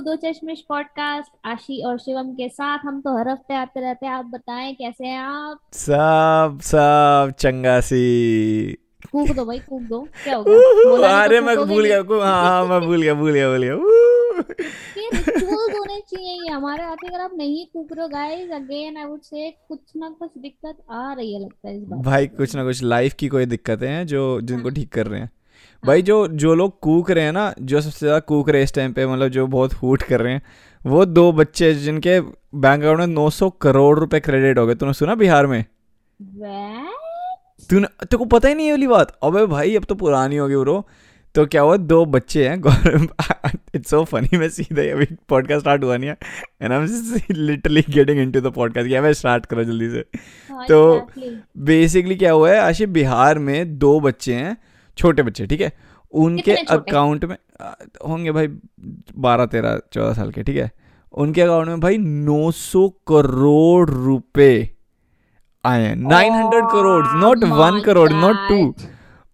To दो Chashmish podcast आशी और शिवम के साथ। हम तो हर हफ़्ते आते रहते हैं। आप बताएँ कैसे हैं आप? सब सब चंगासी कूक दो भाई कूक दो। क्या हो गया तो अरे मैं भूल गया हाँ हाँ मैं भूल गया भूल गया भूल गया। रिचुअल्स होने चाहिए ये हमारे आते अगर आप नहीं कूक रहे हो गाइस अगेन आई वुड से कुछ ना कुछ दिक्कत आ रही है लगता है इस बार भाई कुछ ना कुछ लाइफ की कोई दिक्कतें हैं जो जिनको। ठीक कर रहे हैं। भाई जो जो लोग कूक रहे हैं ना जो सबसे ज़्यादा कूक रहे इस टाइम पे मतलब जो बहुत हूट कर रहे हैं वो दो बच्चे जिनके बैंक अकाउंट में 900 करोड़ रुपए क्रेडिट हो गए। तूने सुना बिहार में? तूने तेरे को पता ही नहीं है वाली बात? अबे भाई अब तो पुरानी होगी ब्रो तो क्या हुआ? दो बच्चे हैं इट्स सो फनी मैं सीधा अभी पॉडकास्ट स्टार्ट हुआ नहीं है and I am literally getting into the podcast क्या मैं स्टार्ट करो जल्दी से। हाँ, तो बेसिकली क्या हुआ है आशी बिहार में दो बच्चे हैं छोटे बच्चे ठीक है? उनके अकाउंट में होंगे भाई बारह तेरह चौदह साल के ठीक है? उनके अकाउंट में भाई 900 करोड़ रुपए आए हैं। 900 crore not one crore not two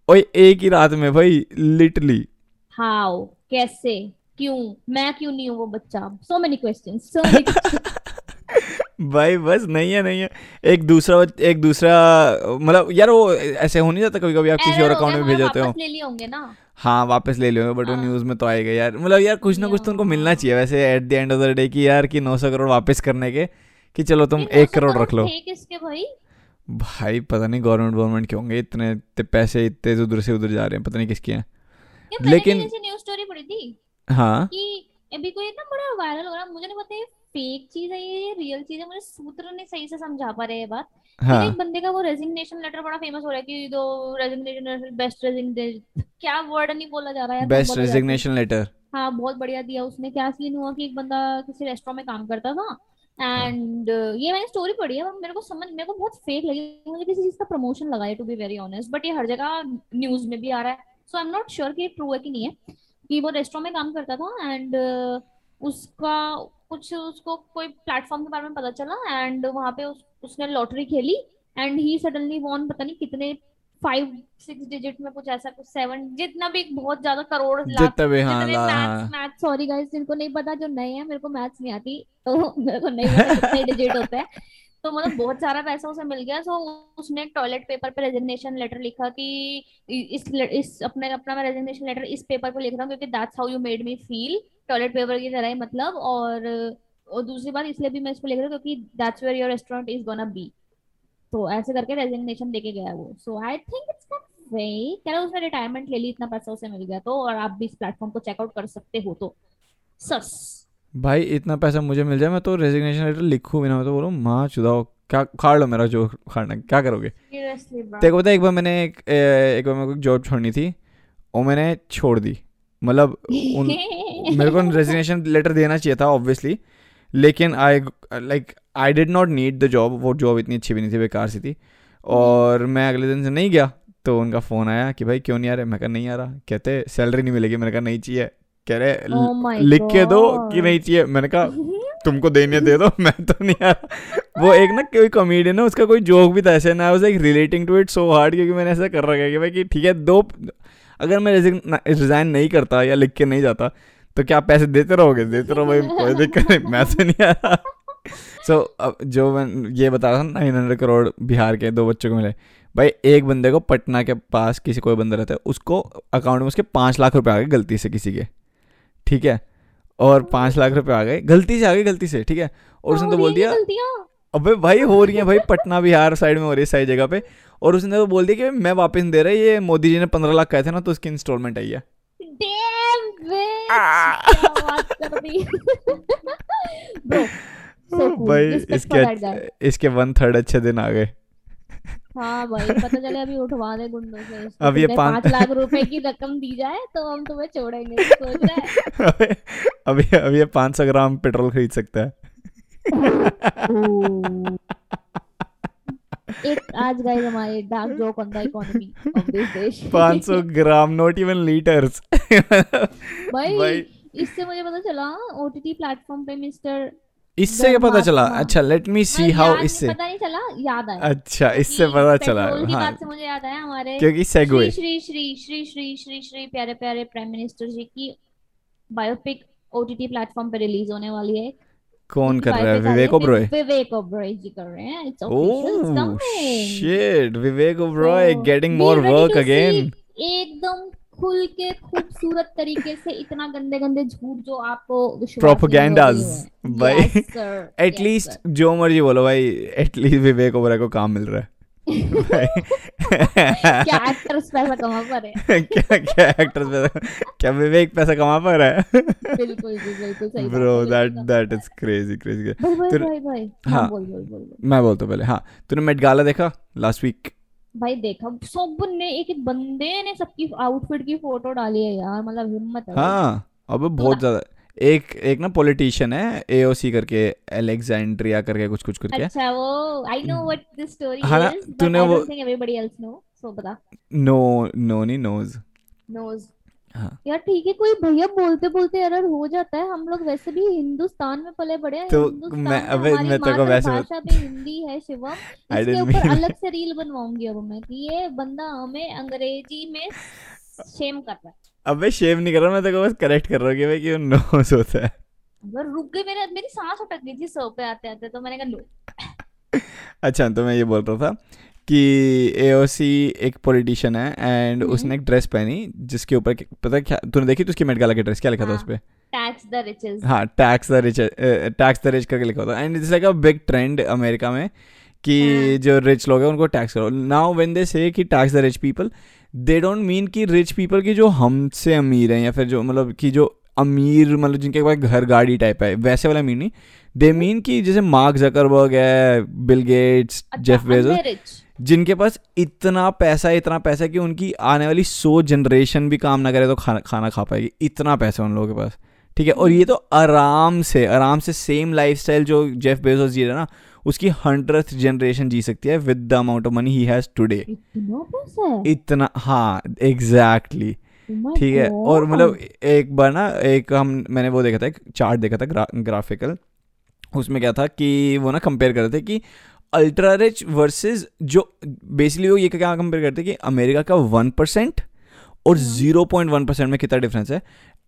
और एक ही रात में भाई लिटरली हाउ कैसे? क्यों? मैं क्यों नहीं हूँ वो बच्चा? So many question so many भाई बस नहीं है नहीं है। एक दूसरा एक दूसरा मतलब यार वो ऐसे हो नहीं जाता कभी कभी आप किसी और अकाउंट में भेज देते हो। ले लिए होंगे ना। हाँ वापस ले लो बट वो हाँ। न्यूज़ में तो आएगा यार। मतलब यार कुछ ना कुछ तो उनको मिलना चाहिए वैसे at the end of the day कि यार कि 900 करोड़ वापस करने के कि चलो तुम एक करोड़ रख लो। किसके भाई? भाई पता नहीं गवर्नमेंट गवर्नमेंट के होंगे इतने इतने पैसे इतने उधर से उधर जा रहे हैं पता नहीं किसके हैं। लेकिन- न्यूज़ स्टोरी पढ़ी थी हाँ। कि अभी कोई ना बड़ा वायरल हो रहा मुझे नहीं पता फेक चीज़ है ये रियल चीज़ है मुझे सूत्र नहीं सही से समझा पा रहे ये बात। हाँ। एक बंदे का वो रेजिग्नेशन लेटर बड़ा फ़ेमस हो रहा है कि दो रेजिग्नेशन लेटर बेस्ट रेजिग्नेशन क्या वर्ड नहीं बोला जा रहा है बेस्ट है। रेजिग्नेशन लेटर हाँ बहुत बढ़िया दिया उसने। क्या सीन हुआ कि एक बंदा किसी रेस्टोरेंट में काम करता था एंड ये मैंने स्टोरी पढ़ी है मेरे को समझ मेरे को बहुत फेक लगी। मुझे किसी चीज़ का प्रमोशन लगा है to be very honest but ये हर जगह न्यूज़ में भी आ रहा है। So I am not sure कि ट्रू है कि नहीं है कि वो रेस्टोरेंट में काम करता था एंड उसका कुछ उसको कोई प्लेटफॉर्म के बारे में पता चला एंड वहाँ पे उस, उसने लॉटरी खेली एंड ही सडनली वॉन पता नहीं कितने फाइव सिक्स डिजिट में कुछ ऐसा कुछ सेवन जितना भी बहुत ज़्यादा crore lakh maths sorry guys जिनको नहीं पता जो नए हैं मेरे को मैथ्स नहीं आती तो मेरे को नहीं पता कितने डिजिट होते हैं। तो मतलब बहुत सारा पैसा उसे मिल गया सो उसने टॉयलेट पेपर पे रेजिग्नेशन लेटर लिखा कि इस इस अपने अपना मैं रेजिग्नेशन लेटर इस पेपर पे लिख रहा हूँ क्योंकि that's how you made me feel toilet paper की तरह ही मतलब और और दूसरी बात इसलिए भी मैं इसको लिख रहा हूँ क्योंकि that's where your restaurant is gonna be तो ऐसे करके रेजिग्नेशन देके गया वो. So I think it's not fake कह रहा उसने रिटायरमेंट ले ली इतना पैसा उसे मिल गया तो और आप भी इस प्लेटफॉर्म को चेकआउट कर सकते हो तो. सस भाई इतना पैसा मुझे मिल जाए मैं तो रेजिग्नेशन लेटर लिखूँ बिना मैं तो बोलूँ माँ चुदाओ क्या खाड़ लो मेरा जो खाड़ना क्या करोगे? तेरे को पता है एक बार मैंने एक एक बार मेरे को जॉब छोड़नी थी और मैंने छोड़ दी। मतलब उन मेरे को रेजिग्नेशन लेटर देना चाहिए था ऑब्वियसली लेकिन I like I did not need the job वो जॉब इतनी अच्छी भी नहीं थी बेकार सी थी. और मैं अगले दिन से नहीं गया तो उनका फ़ोन आया कि भाई क्यों नहीं आ रहे? मैं कहा नहीं आ रहा. कहते सैलरी नहीं मिलेगी. मैंने कहा नहीं चाहिए. कह रहे Oh लिख के दो कि नहीं चाहिए. मैंने कहा तुमको देने दे दो मैं तो नहीं आ रहा. वो एक ना कोई कॉमेडियन है उसका कोई जोक भी था ऐसे ना was like relating to it so hard क्योंकि मैंने ऐसा कर रखा है कि भाई कि ठीक है दो अगर मैं रिजाइन नहीं करता या लिख के नहीं जाता तो क्या आप पैसे देते रहोगे? देते रहो भाई कोई दिक्कत नहीं मैं तो नहीं आ रहा। सो अब जो मैं ये बता रहा था नाइन हंड्रेड करोड़ बिहार के दो बच्चों को मिले। भाई एक बंदे को पटना के पास किसी कोई बंदा रहता है उसको अकाउंट में उसके पाँच लाख रुपए आ गए गलती से किसी के। ठीक है? और पाँच लाख रुपए आ गए गलती से आ गए गलती से ठीक है? और उसने तो बोल दिया अबे भाई हो रही है भाई पटना बिहार साइड में हो रही है सही जगह पे। और उसने तो बोल दिया कि मैं वापस दे रहा ये मोदी जी ने पंद्रह लाख कहे थे ना तो उसकी इंस्टॉलमेंट आई है। Cool. भाई इसके. इसके वन थर्ड अच्छे दिन आ गए। हाँ भाई पता चले अभी उठवा दे गुंडों से अब ये पाँच- पाँच लाख रुपए की रकम दी जाए तो हम तुम्हें छोड़ेंगे सोच रहा है। अभी अभी ये पाँच सौ ग्राम पेट्रोल खरीद सकता है। एक आज गाइस हमारे dark joke on the economy of this देश। पाँच सौ ग्राम नॉट इवन लीटर्स भाई भाई। इससे मुझे पता चला ओटीटी प्लेटफॉर्म पे मिस्टर इससे क्या पता चला? अच्छा लेट मी सी हाँ, हाउ इससे। पता नहीं चला याद आया। अच्छा इससे पता चला हाँ। बात से मुझे याद आया हमारे क्योंकि सेगवे श्री श्री श्री श्री श्री श्री श्री प्यारे प्यारे प्राइम मिनिस्टर जी की बायोपिक ओटीटी प्लेटफॉर्म पे रिलीज़ होने वाली है। कौन कर रहा है? विवेक ओब्रॉय? विवेक ओब्रॉय जी कर रहे हैं। It's official oh shit Vivek Oberoi getting more work again एकदम खुल के खूबसूरत तरीके से इतना गंदे गंदे झूठ जो आपको प्रोपोगेंडाज भाई एटलीस्ट जो मर्ज़ी बोलो भाई एटलीस्ट विवेक ओब्रॉय को काम मिल रहा है। क्या एक्टर्स पैसा कमा पा रहे हैं क्या क्या एक्टर्स पैसा क्या विवेक पैसा कमा पा रहा है बिल्कुल जी बिल्कुल सही bro that that is crazy crazy भाई भाई भाई हाँ। बोल बोल बोल मैं बोलता हूँ पहले हाँ तूने मेट गाला देखा लास्ट वीक भाई देखा सबने एक एक बंदे ने सबकी आउटफिट की फ़ोटो डाली है यार मतलब हिम्मत है। हाँ अब बहुत ज़्यादा एक एक ना पॉलिटिशियन है एओसी करके एलेक्जेंड्रिया करके कुछ कुछ करके अच्छा वो I know what this story हाँ ना, इज़ बट तूने वो- think everybody else know so बता। नो नो नहीं नोज़ नोज़ हाँ। यार ठीक है कोई भैया बोलते बोलते एरर हो जाता है। हम लोग वैसे भी हिंदुस्तान में पले बड़े हैं। तो मैं- अबे मैं तेरे को वैसे मातृभाषा भी हिंदी है शिवम। इसके ऊपर अलग से रील बनवाऊँगी अब मैं कि ये बंदा हमें अंग्रेज़ी में शेम कर रहा है। अबे शेव नहीं कर रहा मैं तेरे को बस करेक्ट कर रहा हूँ कि भाई कि वो नोज़ होता है अगर रुक गई मेरे मेरी सांस अटक गई थी सर पे आते आते तो मैंने कहा लो अच्छा तो मैं ये बोल रहा था कि एओसी एक पॉलिटिशियन है एंड हम्म। उसने एक ड्रेस पहनी जिसके ऊपर पता क्या तूने देखी तो उसकी मेट गाला की ड्रेस क्या लिखा था हाँ। उस पे टैक्स द रिचेस हाँ tax the rich tax the rich करके लिखा होता and it's like a big trend America में कि हाँ। जो रिच लोग हैं उनको टैक्स करो नाउ व्हेन दे से कि tax the rich people they don't mean कि रिच पीपल की जो हमसे अमीर हैं या फिर जो मतलब कि जो अमीर मतलब जिनके पास घर गाड़ी टाइप है वैसे वाला मीन नहीं। दे मीन कि जैसे मार्क जकरबर्ग है बिल गेट्स जेफ बेजोस जिनके पास इतना पैसा है इतना पैसा है कि उनकी आने वाली सौ जनरेशन भी काम ना करे तो खाना खाना खा पाएगी। इतना पैसा उन लोगों के पास। ठीक है? और ये तो आराम से आराम से सेम लाइफस्टाइल जो जेफ बेजोस जी रहा है ना उसकी हंड्रेड जनरेशन जी सकती है with the amount of money he has today इतना है? एग्जैक्टली Oh my ठीक है और मतलब एक बार ना एक हम मैंने वो देखा था एक चार्ट देखा था ग्रा, ग्राफिकल उसमें क्या था कि वो ना कंपेयर कर रहे थे कि अल्ट्रा रिच वर्सेस जो बेसिकली वो ये क्या कंपेयर करते कि अमेरिका का वन परसेंट और। ज़ीरो पॉइंट वन परसेंट में कितना डिफरेंस है?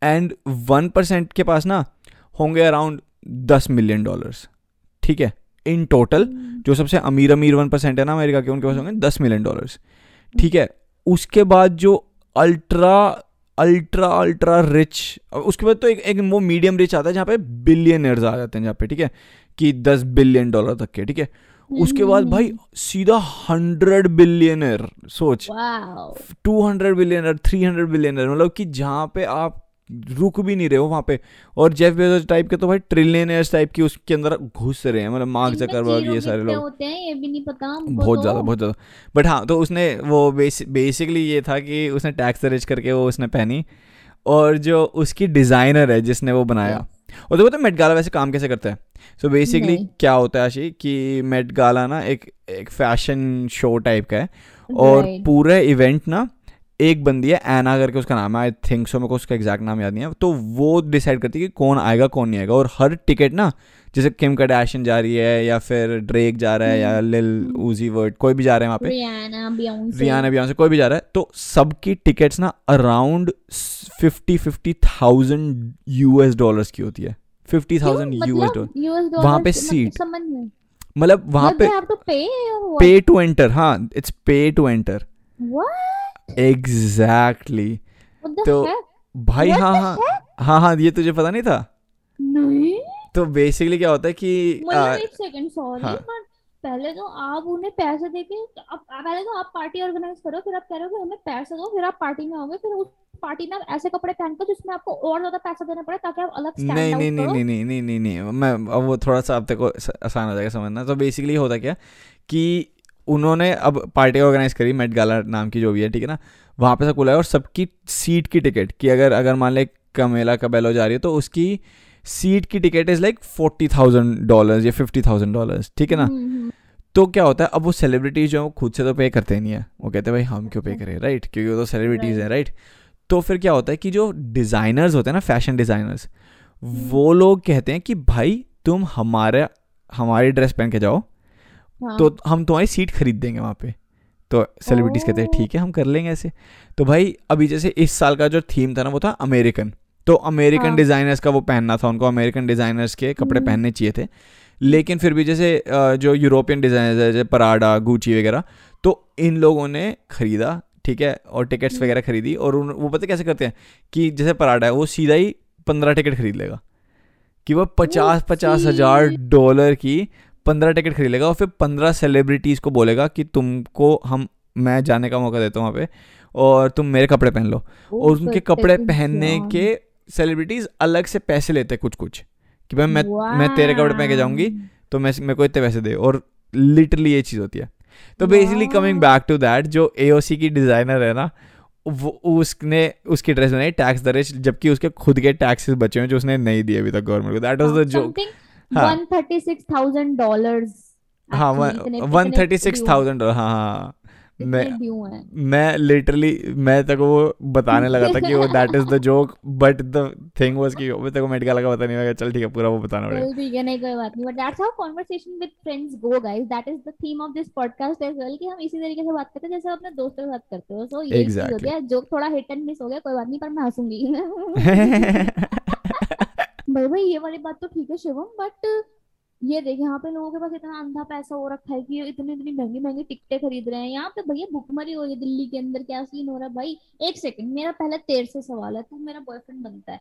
एंड वन परसेंट के पास ना होंगे अराउंड दस मिलियन डॉलर्स ठीक है? इन टोटल जो सबसे अमीर अमीर वन परसेंट है ना अमेरिका के उनके पास होंगे दस मिलियन डॉलर्स ठीक है? उसके बाद जो अल्ट्रा अल्ट्रा अल्ट्रा रिच उसके बाद तो एक एक वो मीडियम रिच आता है जहाँ पे बिलियनर्स आ जाते हैं जहाँ पे ठीक है? कि दस बिलियन डॉलर तक के ठीक है? उसके बाद भाई सीधा हंड्रेड बिलियनर सोच। Two hundred billionaire three hundred billionaire मतलब कि जहाँ पे आप रुक भी नहीं रहे हो वहाँ पे। और जेफ बेजोस टाइप के तो भाई ट्रिलियनर्स टाइप की उसके अंदर घुस रहे हैं मतलब मार्क जकरबर्ग ये सारे लोग। होते हैं ये भी नहीं पता बहुत तो। ज़्यादा बहुत ज़्यादा। बट हाँ तो उसने वो बेसिकली ये था कि उसने टैक्स रिच करके वो उसने पहनी। और जो उसकी डिज़ाइनर है जिसने वो बनाया। और तो पता है मेट गाला वैसे काम कैसे करता है? सो so बेसिकली क्या होता है आशी कि मेट गाला ना एक एक फ़ैशन शो टाइप का है। और. पूरे इवेंट ना एक बंदी है एना करके उसका नाम है आई थिंक सो मेरे को उसका एग्जैक्ट नाम याद नहीं है। तो वो डिसाइड करती है कि कौन आएगा कौन नहीं आएगा। और हर टिकट ना जैसे किम कडाशन जा रही है या फिर ड्रेक जा रहा है या लिल। उजी वर्ड कोई भी जा रहा है वहाँ पे। रियाना बियोंसे कोई भी जा रहा है। तो सबकी टिकट्स ना around fifty fifty thousand US dollars की होती है। Fifty thousand US dollar US वहाँ पे डॉलर। समझ नहीं। मतलब वहाँ पे पे टू एंटर हाँ it's pay to enter exactly what तो भाई What हाँ हाँ हाँ हाँ ये तुझे पता नहीं था? नहीं। तो बेसिकली क्या होता है कि आ, एक सेकंड सॉरी हाँ। बट पहले तो आप उन्हें पैसे देके अब पहले तो आप पार्टी ऑर्गेनाइज करो फिर आप कह रहे हो कि हमें पैसे दो फिर आप पार्टी में आओगे फिर उस पार्टी में आप ऐसे कपड़े पहन कर जिसमें आपको और ज़्यादा पैसा देना पड़े ताकि आप अलग स्टैंड नहीं आउट नहीं नहीं नहीं नहीं नहीं नहीं नहीं मैं अब वो थोड़ा सा अब तक आसान हो जाएगा समझना। तो बेसिकली होता क्या कि उन्होंने अब पार्टी ऑर्गेनाइज करी मेट गाला नाम की जो भी है ठीक है ना? वहाँ पे सब बुलाया और सबकी सीट की टिकट कि अगर अगर मान लें कमेला कबेलो जा रही है तो उसकी सीट की ticket is like forty thousand dollars या फिफ्टी थाउज़ेंड डॉलर्स ठीक है ना? हम्म, हम्म, तो क्या होता है अब वो सेलिब्रिटीज जो हैं, वो खुद से तो पे करते ही नहीं है। वो कहते हैं भाई हम क्यों पे करें राइट क्योंकि वो तो सेलिब्रिटीज हैं राइट तो फिर क्या होता है कि जो डिज़ाइनर्स होते हैं ना फ़ैशन डिज़ाइनर्स वो लोग कहते हैं कि भाई तुम हमारे हमारी ड्रेस पहन के जाओ हाँ, तो हम तुम्हारी सीट खरीद देंगे वहाँ पे। तो सेलिब्रिटीज़ कहते हैं ठीक है हम कर लेंगे ऐसे। तो भाई अभी जैसे इस साल का जो थीम था ना वो था अमेरिकन तो अमेरिकन हाँ। डिज़ाइनर्स का वो पहनना था उनको अमेरिकन डिज़ाइनर्स के कपड़े हम्म। पहनने चाहिए थे। लेकिन फिर भी जैसे जो यूरोपियन डिज़ाइनर्स है जैसे पराडा गुची वगैरह तो इन लोगों ने खरीदा ठीक है और टिकट्स हम्म। वगैरह खरीदी और उन, वो पता कैसे करते हैं कि जैसे पराडा है वो सीधा ही पंद्रह टिकट खरीद लेगा। कि वो पचास पचास हज़ार डॉलर की पंद्रह टिकट खरीद लेगा और फिर पंद्रह सेलिब्रिटीज़ को बोलेगा कि तुमको हम मैं जाने का मौका देता हूँ वहाँ पे और तुम मेरे कपड़े पहन लो। और उनके कपड़े पहनने के सेलिब्रिटीज अलग से पैसे लेते हैं कुछ कुछ कि भाई मैं मैं तेरे कपड़े पहन के जाऊँगी. तो मैं मेरे को इतने पैसे दे। और लिटरली ये चीज़ होती है। तो basically coming back to that जो ए की डिज़ाइनर है ना वो उसने उसकी ड्रेस बनाई टैक्स दर जबकि उसके खुद के टैक्सेस बचे हुए हैं जो उसने नहीं दिए अभी तक गवर्नमेंट को। दैट वाज द जोक हाँ। 136,000 dollars. हाँ वन थर्टी सिक्स थाउज़ेंड हाँ हाँ मैं हैं। मैं लिटरली मैं तक वो बताने लगा था कि वो that is the joke but the thing was कि मैं तेरे को मेडिकल लगा पता नहीं लगा चल ठीक है पूरा वो बताना पड़ेगा ठीक है नहीं कोई बात नहीं but that's how conversation with friends go guys that is the theme of this podcast as well कि हम इसी तरीके से बात करते हैं जैसे अपने दोस्तों के साथ करते हो सो ये चीज़ हो गया जोक थोड़ा हिट एंड मिस हो गया कोई बात नहीं पर मैं हंसूँगी भाई भाई ये वाली बात तो ठीक है शिवम बट ये देख यहाँ पे लोगों के पास इतना अंधा पैसा हो रखा है कि ये इतनी इतनी महँगी महँगी टिकटें खरीद रहे हैं। यहाँ पे भैया भुखमरी हो रही है दिल्ली के अंदर क्या सीन हो रहा है? भाई एक सेकंड मेरा पहले तेरे से सवाल है तू मेरा बॉयफ्रेंड बनता है।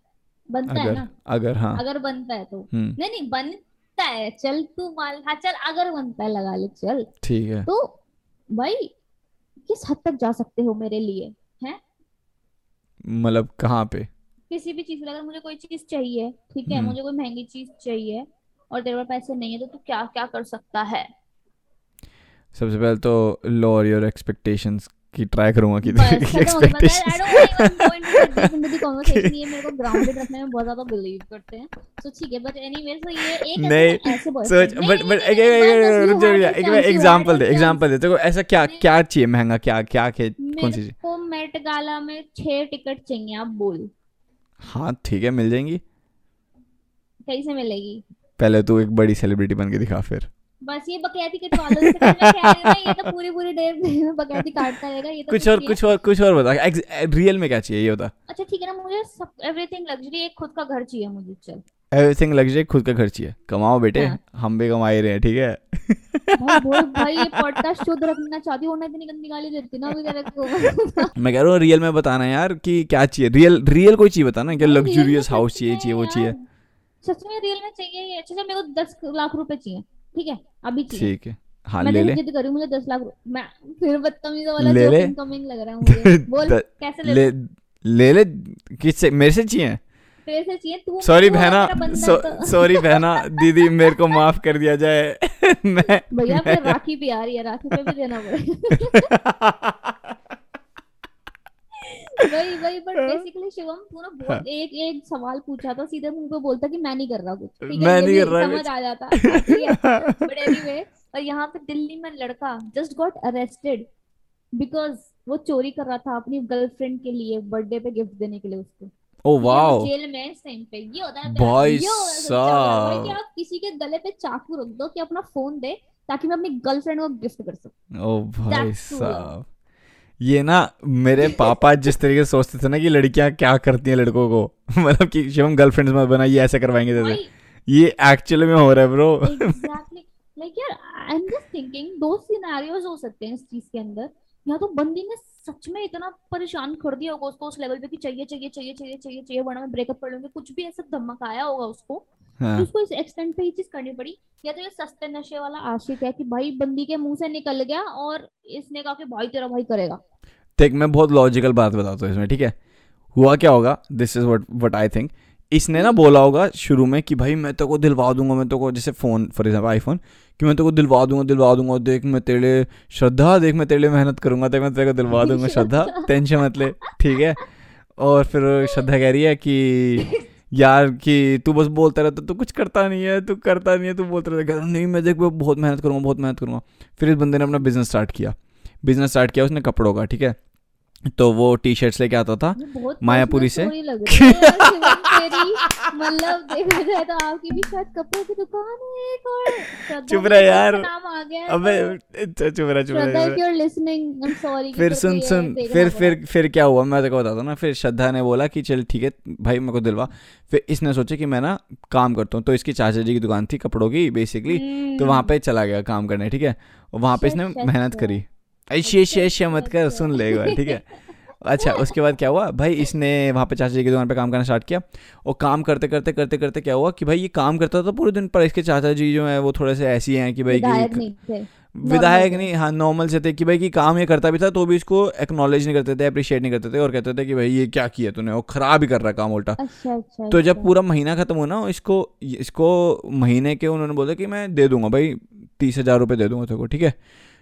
बनता है अगर ना? अगर हाँ। अगर बनता है तो। हम्म। नहीं नहीं बनता है चल तू मान हाँ चल अगर बनता है लगा ले चल। ठीक है। तो भाई किस हद तक जा सकते हो मेरे लिए है? मतलब कहाँ पे? किसी भी चीज़ अगर मुझे कोई चीज़ चाहिए ठीक है हम्म। मुझे कोई महँगी चीज़ चाहिए और तेरे पास पैसे नहीं है तो तू क्या क्या कर सकता है? सबसे पहले तो लोअर योर एक्सपेक्टेशंस की ट्राई करूँगा कि बस खत्म गया I expectations don't want to get into the ये मेरे को ग्राउंडेड रखने में बहुत ज़्यादा बिलीव करते तो है तो had एग्जांपल दे एग्जांपल दे। तेरे को ऐसा क्या क्या चाहिए महँगा? क्या क्या कौन सी मेरे चीज़? को मेट गाला में छह टिकट चाहिए आप बोल। हाँ ठीक है मिल जाएँगी। कैसे मिलेगी। पहले तू एक बड़ी सेलिब्रिटी बन के दिखा फिर। बस ये बकैती कटवा लो इससे हूँ ये तो पूरी पूरी देर बकैती काटता रहेगा ये तो कुछ और कुछ और कुछ और बता। रियल में क्या चाहिए ये बता। अच्छा ठीक है ना मुझे सब एवरीथिंग लग्जरी एक खुद का घर चाहिए मुझे चल। एवरीथिंग लग्जरी खुद का घर चाहिए कमाओ बेटे हाँ। हम भी कमा ही रहे हैं ठीक है? भाई भाई ये पॉडकास्ट शुद्ध रखना चाहती हूँ इतनी गंदी गाली देती ना मैं कह रहा हूँ रियल में बताना यार कि क्या चाहिए? रियल रियल कोई चीज़ बताना? क्या लग्जूरियस हाउस चाहिए चाहिए वो चाहिए? सच में रियल में चाहिए ये अच्छा मेरे को दस लाख रुपए चाहिए ठीक है? अभी चाहिए। ठीक है। हाँ मैं ले ले। जिद करूँ मुझे दस लाख मैं फिर बदतमीजी वाला ले ले। इनकमिंग लग रहा है मुझे। बोल कैसे ले ले लूँ? ले ले किससे? मेरे से चाहिए? तेरे से चाहिए तू सॉरी बहना बंदा तो। सॉरी बहना दीदी मेरे को माफ़ कर दिया जाए। मैं भैया फिर राखी भी आ रही है राखी पे भी देना पड़ेगा। वही वही बट बेसिकली शिवम तूने हाँ। बहुत एक एक सवाल पूछा था सीधे मुँह पे बोलता कि मैं नहीं कर रहा कुछ। मैं नहीं कर रहा समझ आ जाता बट एनीवे और यहाँ पे दिल्ली में लड़का जस्ट गॉट अरेस्टेड बिकॉज़ वो चोरी कर रहा था अपनी गर्लफ्रेंड के लिए बर्थडे पे गिफ्ट देने के लिए उसको। ओ वाओ जेल में सेम पे। ये होता है भाई भाई कि आप किसी के गले पे चाकू रख दो कि अपना फ़ोन दे ताकि मैं अपनी गर्लफ्रेंड को गिफ्ट कर सकूँ। ओ भाई true. love. साहब। ये ना मेरे पापा जिस तरीके से सोचते थे ना कि लड़कियाँ क्या करती हैं लड़कों को मतलब कि शिवम गर्लफ्रेंड्स मत बना ये ऐसे करवाएँगे तेरे ये एक्चुअली में हो रहा है ब्रो एग्जैक्टली लाइक यार आई एम जस्ट थिंकिंग दो सिनेरियोज हो सकते हैं इस चीज़ के अंदर। या तो बंदी ने सच में इतना परेशान कर दिया होगा उसको उस लेवल पे कि चाहिए चाहिए चाहिए चाहिए चाहिए चाहिए वरना मैं ब्रेकअप कर लूँगी। कुछ भी ऐसा धमकाया होगा उसको हाँ। कि उसको इस एक्सटेंट पे ये चीज़ करनी पड़ी। या तो ये सस्ते नशे वाला आशिक है कि भाई बंदी के मुँह से निकल गया और इसने कहा कि भाई तेरा भाई करेगा। देख मैं बहुत लॉजिकल बात बताता हूँ इसमें ठीक है? हुआ क्या होगा? This is what what I think इसने ना बोला होगा शुरू में कि भाई मैं तेरे को दिलवा दूँगा मैं तेरे को जैसे फ़ोन फॉर एग्ज़ाम्पल आईफोन कि मैं तेरे को दिलवा दूँगा दिलवा दूँगा देख मैं तेरे श्रद्धा देख मैं तेरे मेहनत करूँगा देख मैं तेरे को दिलवा दूँगा श्रद्धा। टेंशन मत ले ठीक है? और फिर श्रद्धा कह रही है कि यार कि तू बस बोलता रहता तू कुछ करता नहीं है तू करता नहीं है तू बोलता रहता नहीं मैं देख मैं बहुत मेहनत करूँगा बहुत मेहनत करूँगा। फिर इस बंदे ने अपना बिज़नेस स्टार्ट किया। बिज़नेस स्टार्ट किया उसने कपड़ों का ठीक है? तो वो टी शर्ट्स लेके आता था मायापुरी से। मतलब देखा जाए तो आपकी भी शायद कपड़े की दुकान है एक और। चुप रह यार। नाम आ गया अबे तो। चुप रहा चुप रहा if you are listening I am sorry फिर सुन सुन फिर फिर फिर क्या हुआ? मैं तेरे को बताता हूँ ना फिर श्रद्धा ने बोला कि चल ठीक है भाई मेरे को दिलवा। फिर इसने सोचा कि मैं ना काम करता हूँ तो इसकी चाचा जी की दुकान थी कपड़ों की बेसिकली तो वहाँ पे चला गया काम करने ठीक है? वहाँ पे इसने मेहनत। करी। ऐ शे शे शे मत कर। सुन ले ठीक है? अच्छा उसके बाद क्या हुआ? भाई इसने वहाँ पे चाचा जी की दुकान पे काम करना स्टार्ट किया। और काम करते करते करते करते क्या हुआ कि भाई ये काम करता था पूरे दिन पर इसके चाचा जी जो है वो थोड़े से ऐसी हैं कि भाई विधायक कि नहीं थे। विधायक नहीं हाँ नॉर्मल से थे कि भाई कि काम ये करता भी था तो भी इसको एक्नॉलेज नहीं करते थे अप्रिशिएट नहीं करते थे और कहते थे कि भाई ये क्या किया तूने? वो खराब ही कर रहा काम उल्टा। अच्छा अच्छा तो जब अच्छा। पूरा महीना खत्म हुआ ना इसको इसको महीने के उन्होंने बोला कि मैं दे दूँगा भाई तीस हज़ार रुपये दे दूँगा तेरे को ठीक है?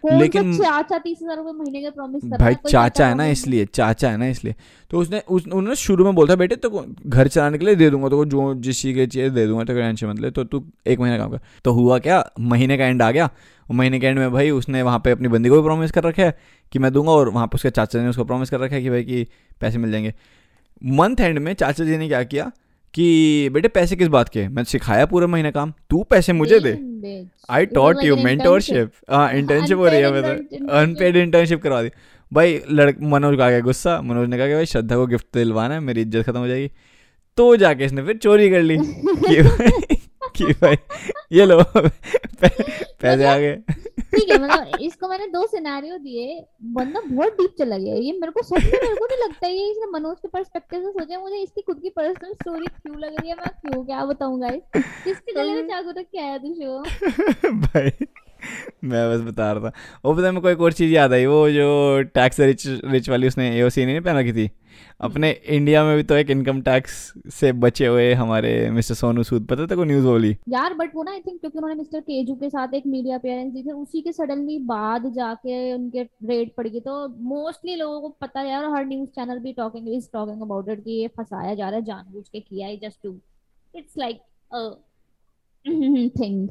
लेकिन- सा चाचा तीस हज़ार रुपए महीने का प्रॉमिस कर रहा भाई चाचा है ना इसलिए चाचा है ना इसलिए। तो उसने उस उन्होंने शुरू में बोलता बेटे तो घर चलाने के लिए दे दूँगा तो जो जिस चीज़ की चाहिए दे दूँगा तो टेंशन मत ले तो तू एक महीना काम कर। तो हुआ क्या महीने का एंड आ गया। महीने के एंड में भाई उसने वहाँ पे अपनी बंदी को भी प्रॉमिस कर रखा है कि मैं दूँगा और वहाँ पे उसके चाचा जी ने उसको प्रॉमिस कर रखा है कि भाई कि पैसे मिल जाएँगे। मंथ एंड में चाचा जी ने क्या किया कि बेटे पैसे किस बात के? मैंने सिखाया पूरा महीने काम। तू पैसे मुझे दे। आई टॉट यू मेंटोरशिप हाँ इंटर्नशिप हो रही है Unpaid मतलब अनपेड इंटर्नशिप करवा दी। भाई लड़क मनोज का गया गुस्सा। मनोज ने कहा कि भाई श्रद्धा को गिफ्ट दिलवाना है मेरी इज़्ज़त खत्म हो जाएगी। तो जाके इसने फिर चोरी कर ली। कि भाई कि भाई ये लो पैसे आ गए। ठीक है मतलब इसको मैंने दो सिनेरियो दिए बंदा बहुत डीप चला गया ये मेरे को सच में मेरे को नहीं लगता ये इसने मनोज के पर्सपेक्टिव से सोचा मुझे इसकी खुद की पर्सनल स्टोरी क्यों लग रही है मैं क्यों क्या बताऊँ गाइस किसके गले में चाकू रख के आया तू शो? भाई मैं बस बता रहा था। वो पता मेरे को एक और चीज़ याद आई वो जो टैक्स रिच रिच वाली उसने ए नहीं पहन रखी थी? अपने इंडिया में भी तो एक इनकम टैक्स से बचे हुए हमारे मिस्टर सोनू सूद पता था को न्यूज़ बोली यार बट वो ना आई थिंक क्योंकि उन्होंने मिस्टर केजू के साथ एक मीडिया अपीयरेंस दी थी उसी के सडनली बाद जाके उनके रेड पड़ गई तो मोस्टली लोगों को पता है यार हर न्यूज़ चैनल भी talking is talking about it कि ये फंसाया जा रहा है जानबूझ के किया है just to it's like a thing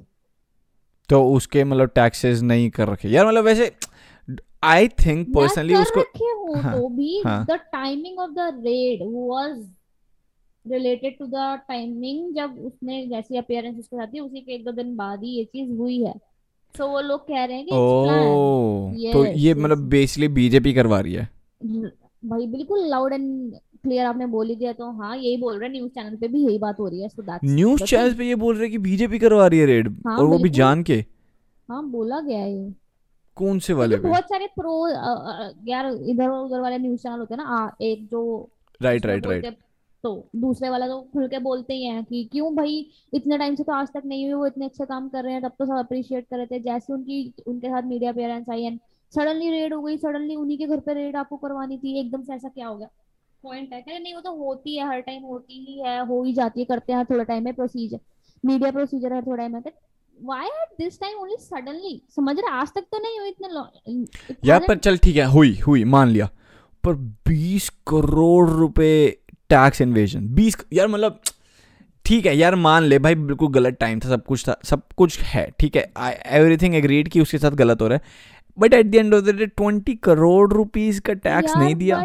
तो उसके मतलब टैक्सेस नहीं कर रखे। यार मतलब वैसे आई थिंक पर्सनली उसको हाँ, तो भी हाँ। The timing of the raid was related to the timing जब उसने जैसी अपीयरेंस उसके साथ थी उसी के एक दो दिन बाद ही ये चीज़ हुई है। सो वो लोग कह रहे हैं कि planned. ओ तो ये yes. मतलब बेसिकली बीजेपी करवा रही है। भाई बिल्कुल लाउड एंड क्लियर आपने बोल ही दिया तो हाँ यही बोल रहे न्यूज़ चैनल पे भी यही बात हो रही है सो न्यूज़ चैनल पे ये बोल रहे हैं कि बीजेपी करवा रही है रेड हाँ, और वो भी जान के। हाँ बोला गया है कौन से वाले पे? बहुत सारे प्रो यार इधर उधर वाले न्यूज़ चैनल होते हैं ना एक जो राइट राइट राइट तो दूसरे वाला तो खुल के बोलते ही हैं कि क्यों भाई इतने टाइम से तो आज तक नहीं हुई वो इतने अच्छे काम कर रहे हैं तब तो सब अप्रिशिएट कर रहे थे जैसे उनकी उनके साथ मीडिया अपीयरेंस आई एंड सडनली रेड हो गई सडनली उन्हीं के घर पे रेड आपको करवानी थी एकदम से ऐसा क्या हो गया? पॉइंट है कहते नहीं वो तो होती है हर टाइम होती ही है हो ही जाती है करते हैं थोड़ा टाइम है प्रोसीजर मीडिया प्रोसीजर है थोड़ा टाइम है why at this time only suddenly समझ रहे आज तक तो नहीं हुई इतने यार पर चल ठीक है हुई हुई मान लिया। पर बीस करोड़ रुपए टैक्स इन्वेजन बीस यार मतलब ठीक है यार मान ले भाई बिल्कुल गलत टाइम था सब कुछ था सब कुछ है ठीक है। एवरीथिंग एग्रीड कि उसके साथ गलत हो रहा है। But at the end of the day twenty crore rupees का टैक्स नहीं दिया।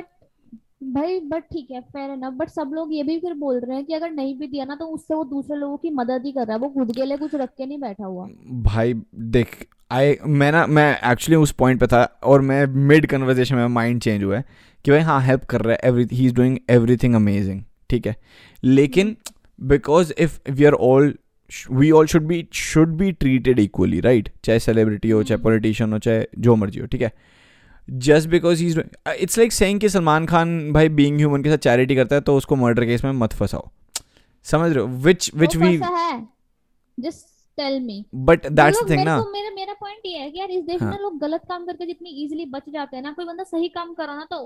भाई बट ठीक है फेयर एनफ बट सब लोग ये भी फिर बोल रहे हैं कि अगर नहीं भी दिया ना तो उससे वो दूसरे लोगों की मदद ही कर रहा है। वो खुद के लिए कुछ रख के नहीं बैठा हुआ। भाई देख आई मैं ना मैं एक्चुअली उस पॉइंट पे था और मैं मिड कन्वर्जेशन में माइंड चेंज हुआ है कि भाई हाँ हेल्प कर रहा है every he is doing everything amazing ठीक है? लेकिन because if we are all we all should be should be treated equally right चाहे सेलिब्रिटी हो चाहे हम्म। पॉलिटिशियन हो चाहे जो मर्ज़ी हो ठीक है? Just because he it's like saying कि सलमान खान भाई बीइंग ह्यूमन के साथ चैरिटी करता है तो उसको मर्डर केस में मत फंसाओ। समझ रहे हो? Which which we just tell me but that's the thing ना। मेरा मेरा पॉइंट ये है कि यार इस देश में हाँ। लोग गलत काम करके जितनी इजीली बच जाते हैं ना कोई बंदा सही काम करा ना तो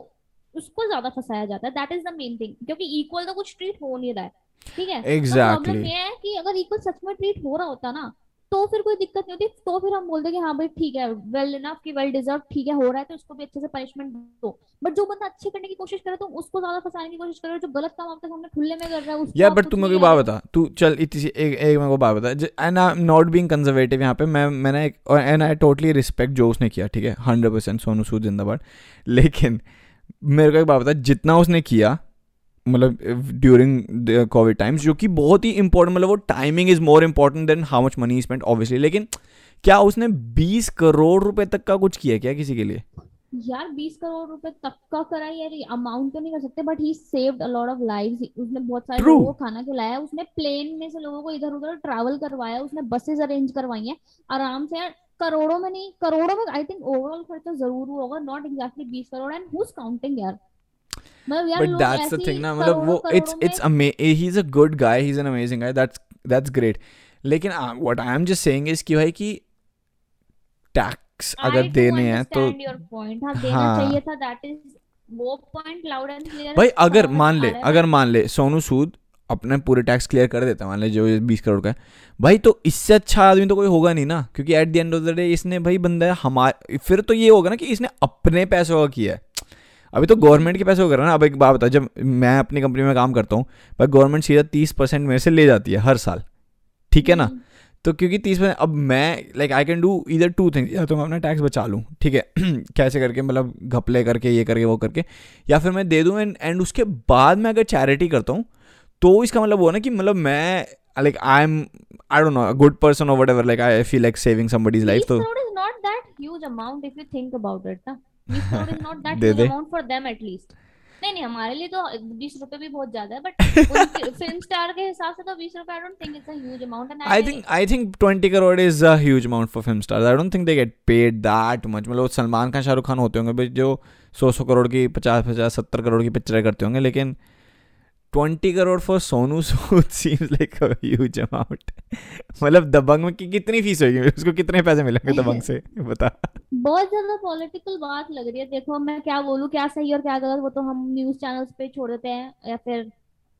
उसको ज़्यादा फंसाया जाता है। That is the main thing क्योंकि इक्वल तो कुछ ट्रीट हो नहीं रहा है। ठीक है? Exactly. प्रॉब्लम ये है कि अगर इक्वल सच में ट्रीट हो रहा होता ना तो फिर कोई दिक्कत नहीं होती। तो फिर हम बोलते कि हाँ भाई ठीक है वेल इनफ कि वेल डिजर्व ठीक है हो रहा है तो उसको भी अच्छे से पनिशमेंट दो। बट जो बंदा अच्छे करने की कोशिश करे तो उसको ज़्यादा फंसाने की कोशिश करे जो गलत काम आपके सामने खुले में कर रहा है उसको यार बट तू मेरे को बात बता। तू चल इतनी एक एक मेरे को बात बता। And I am not being conservative यहाँ पे। मैं मैंने एक एंड आई टोटली रिस्पेक्ट जो उसने किया ठीक है? हंड्रेड परसेंट सोनू सूद जिंदाबाद। लेकिन मेरे को एक बात बता जितना उसने किया मतलब ड्यूरिंग कोविड टाइम्स जो कि बहुत ही इंपॉर्टेंट मतलब वो timing is more important than how much money spend obviously लेकिन क्या उसने 20 करोड़ रुपए तक का कुछ किया क्या किसी के लिए? यार बीस करोड़ रुपए तक का करा यार अमाउंट तो नहीं कर सकते but he saved a lot of lives उसने बहुत सारे लोगों को खाना खिलाया उसने प्लेन में से लोगों को इधर उधर ट्रैवल करवाया उसने बसेस अरेंज करवाई हैं। आराम से यार करोड़ों में नहीं करोड़ों में आई थिंक ओवरऑल खर्चा ज़रूर हुआ होगा नॉट एग्जैक्टली बीस crore and who is counting यार? बट दैट्स द थिंग ना मतलब वो it's it's he is a good guy he is an amazing guy that's that's great लेकिन what I am just saying is कि भाई कि tax अगर देने हैं तो हाँ हाँ। भाई अगर मान ले अगर मान ले सोनू सूद अपने पूरे टैक्स क्लियर कर देता मान ले जो बीस करोड़ का है। भाई तो इससे अच्छा आदमी तो कोई होगा नहीं ना क्योंकि at the end of the day इसने भाई बंदा हमारे फिर तो ये होगा ना कि इसने अपने पैसों का किया है। अभी तो गवर्नमेंट के पैसे हो कर रहा है ना अब एक बात बता जब मैं अपनी कंपनी में काम करता हूँ भाई गवर्नमेंट सीधा तीस परसेंट मेरे से ले जाती है हर साल ठीक है ना? हम्म। तो क्योंकि तीस परसेंट अब मैं लाइक आई कैन डू इधर टू थिंग्स या तो मैं अपना टैक्स बचा लूँ ठीक है? कैसे करके मतलब घपले करके ये करके वो करके या फिर मैं दे दूँ एंड एंड उसके बाद मैं अगर चैरिटी करता हूँ तो इसका मतलब वो है ना कि मतलब मैं like I am I don't know good person और whatever like I feel like saving somebody's life 20 तो is not that huge amount if you think about it ना। 20 crore is not that they they amount for them नहीं नहीं हमारे लिए तो 20 रुपए भी बहुत ज़्यादा है बट फ़िल्म स्टार के हिसाब से तो 20 रुपए I don't think it's a huge amount and I I think I think 20 crore is a huge amount for film stars. I don't think they get paid that much. मतलब सलमान खान शाहरुख खान होते होंगे जो सौ सौ करोड़ की पचास पचास सत्तर करोड़ की पिक्चरें करते होंगे लेकिन 20 crore for Sonu Sood seems like a huge amount मतलब दबंग में कि कितनी फ़ीस होगी? उसको कितने पैसे मिलेंगे दबंग से? बता। बहुत ज़्यादा पॉलिटिकल बात लग रही है। देखो मैं क्या बोलूँ क्या सही और क्या गलत वो तो हम न्यूज़ चैनल्स पे छोड़ देते हैं या फिर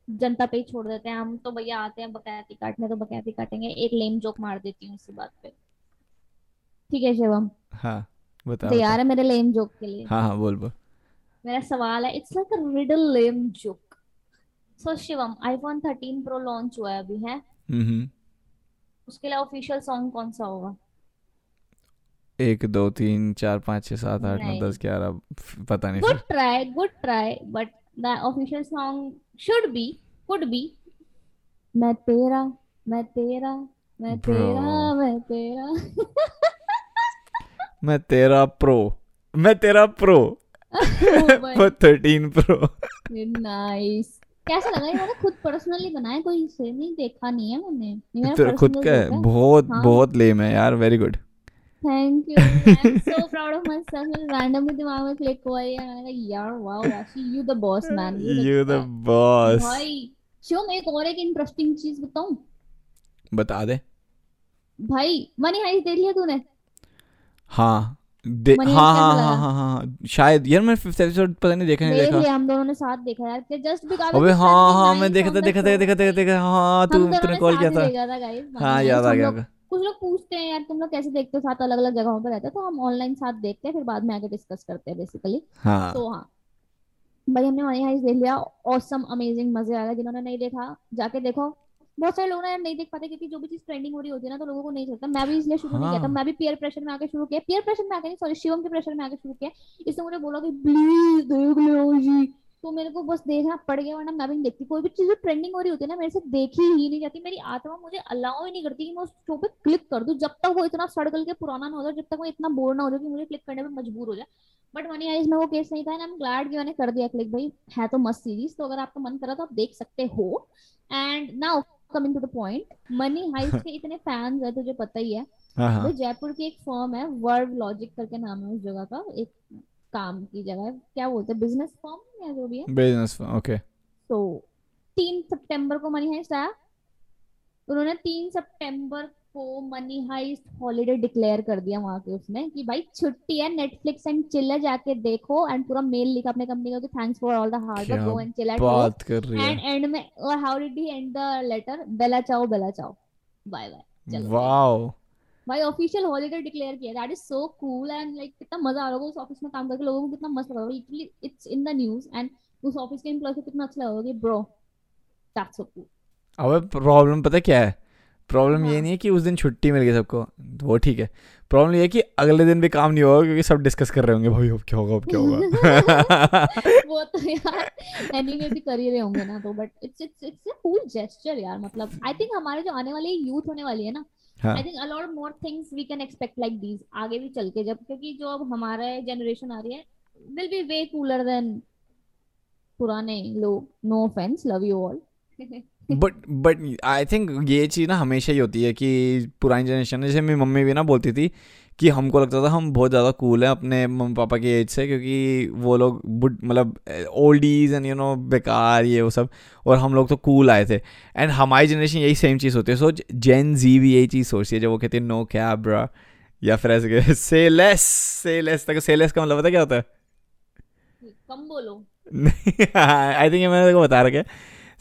जनता पे ही छोड़ देते हैं। हम तो भैया आते हैं बकैती काटने तो बकैती काटेंगे। एक लेम जोक मार देती हूँ इसी बात पे। ठीक है शिवम? हाँ बता तैयार है मेरे लेम जोक के लिए? हाँ हाँ बोल बोल। मेरा सवाल है it's like a riddle lame joke so Shivam iPhone 13 pro launch हुआ है अभी है? हम्म उसके लिए ऑफिशियल सॉन्ग कौन सा होगा? एक दो तीन चार पाँच छः सात आठ नौ दस ग्यारह पता नहीं। Good try good try but the official song should be could be मैं तेरा मैं तेरा मैं ब्रो तेरा मैं तेरा. मैं तेरा प्रो मैं तेरा प्रो थर्टीन प्रो नाइस कैसा लगा? ये मैंने खुद पर्सनली बनाया? कोई से नहीं देखा नहीं है मैंने। मेरा खुद का है बहुत हाँ। बहुत लेम है यार very good thank you I am so proud of myself मेरे रैंडमली दिमाग में क्लिक हुआ ये मैंने कहा यार wow Rashi you the boss man you the boss भाई शिवम एक और एक इंटरेस्टिंग चीज़ बताऊँ? बता दे। भाई मनी हाइस्ट देख लिया तूने? हाँ। दे हाँ हाँ हाँ हाँ हाँ हाँ, शायद यार मैं फिफ्थ एपिसोड पता नहीं देखा नहीं देख देखा। हम दोनों ने साथ देखा यार जस्ट बिकॉज़ अबे हाँ हाँ मैं देखा था देखा था देखा था देखा हाँ तू तूने कॉल किया था। हाँ याद आ गया कुछ लोग पूछते हैं यार तुम लोग कैसे देखते हो साथ अलग अलग जगहों पे रहते हो तो हम ऑनलाइन साथ देखते हैं फिर बाद में आके डिस्कस करते हैं बेसिकली हाँ। तो हाँ। भाई हमने मनी हाइस्ट देख लिया ऑसम अमेजिंग मज़े आया जिन्होंने नहीं देखा जाके देखो। बहुत सारे लोग ना यार नहीं देख पाते क्योंकि जो भी चीज़ ट्रेंडिंग हो रही होती है ना तो लोगों को नहीं चलता। मैं भी इसलिए शुरू नहीं किया था। हाँ। मैं भी पीयर प्रेशर में आके शुरू किया। पीयर प्रेशर में आके नहीं सॉरी शिवम के प्रेशर में आके शुरू किया। इसने मुझे बोला कि प्लीज़ देख लो जी। तो मेरे को बस देखना पड़ गया वरना मैं भी नहीं देखती। कोई भी चीज़ ट्रेंडिंग हो रही होती है ना मेरे से देखी ही नहीं जाती। मेरी आत्मा मुझे अलाउ ही नहीं करती कि मैं उस शो पे क्लिक कर दूँ। जब तक वो इतना सड़गल के पुराना ना हो जाए जब तक वो इतना बोर ना हो जाए कि मुझे क्लिक करने पे मजबूर हो जाए। बट मनी आइज़ में वो केस नहीं था एंड आई एम ग्लैड कि मैंने कर दिया। क्लिक भाई है तो मस्त सीरीज़ तो अगर आपका मन करा तो आप देख सकते हो। And now coming to the point money heist के इतने फैंस है तुझे पता ही है। तो जयपुर की एक फॉर्म है वर्व लॉजिक करके नाम है उस जगह का एक काम की जगह है। क्या बोलते हैं? बिज़नेस फॉर्म या जो भी है? बिज़नेस फॉर्म ओके तो तीन सितंबर को मनी हाइस्ट आया। उन्होंने तीन सितंबर को मनी हाइस्ट हॉलीडे डिक्लेयर कर दिया वहाँ के उसमें कि भाई छुट्टी है नेटफ्लिक्स एंड चिल जाके देखो एंड पूरा मेल लिखा अपने कंपनी का कि thanks for all the hard work go and chill at बात कर रही एंड है। एंड में और how did he and the letter Bella Ciao Bella Ciao bye bye wow भाई ऑफिशियल हॉलीडे डिक्लेयर किया। That is so cool and like कितना मज़ा आ रहा होगा उस ऑफ़िस में काम करके। लोगों को कितना मस्त लग रहा होगा। Literally it's in the news and उस ऑफ़िस के एम्प्लॉय को कितना अच्छा लगा कि ब्रो दैट्स सो कूल अबे प्रॉब्लम पता क्या है? प्रॉब्लम ये हाँ। नहीं है कि उस दिन छुट्टी मिल गई सबको वो ठीक है। प्रॉब्लम ये है कि अगले दिन भी काम नहीं होगा क्योंकि सब डिस्कस कर रहे होंगे भाई अब क्या होगा अब क्या होगा? वो तो यार एनीवे भी कर ही रहे होंगे ना तो but it's it's it's a cool gesture यार मतलब आई थिंक हमारे जो आने वाली यूथ होने वाली है ना I think a lot more things we can expect like these आगे भी चल के जब क्योंकि जो अब हमारा जनरेशन आ रही है will be way cooler than पुराने लोग no offence love you all but but I think ये चीज़ ना हमेशा ही होती है कि पुरानी जनरेशन जैसे मेरी मम्मी भी ना बोलती थी कि हमको लगता था हम बहुत ज़्यादा कूल हैं अपने मम्मी पापा की एज से क्योंकि वो लोग बुड मतलब ओल्डीज एंड यू नो बेकार ये वो सब और हम लोग तो कूल आए थे। एंड हमारी जनरेशन यही सेम चीज़ होती है। सो जेन जी भी यही चीज़ सोचती है जब वो कहती है नो क्या ब्रा या फिर ऐसे से लेस से लेस तक से लेस का मतलब पता क्या होता है? कम बोलो। आई थिंक ये मैंने बता रखा है।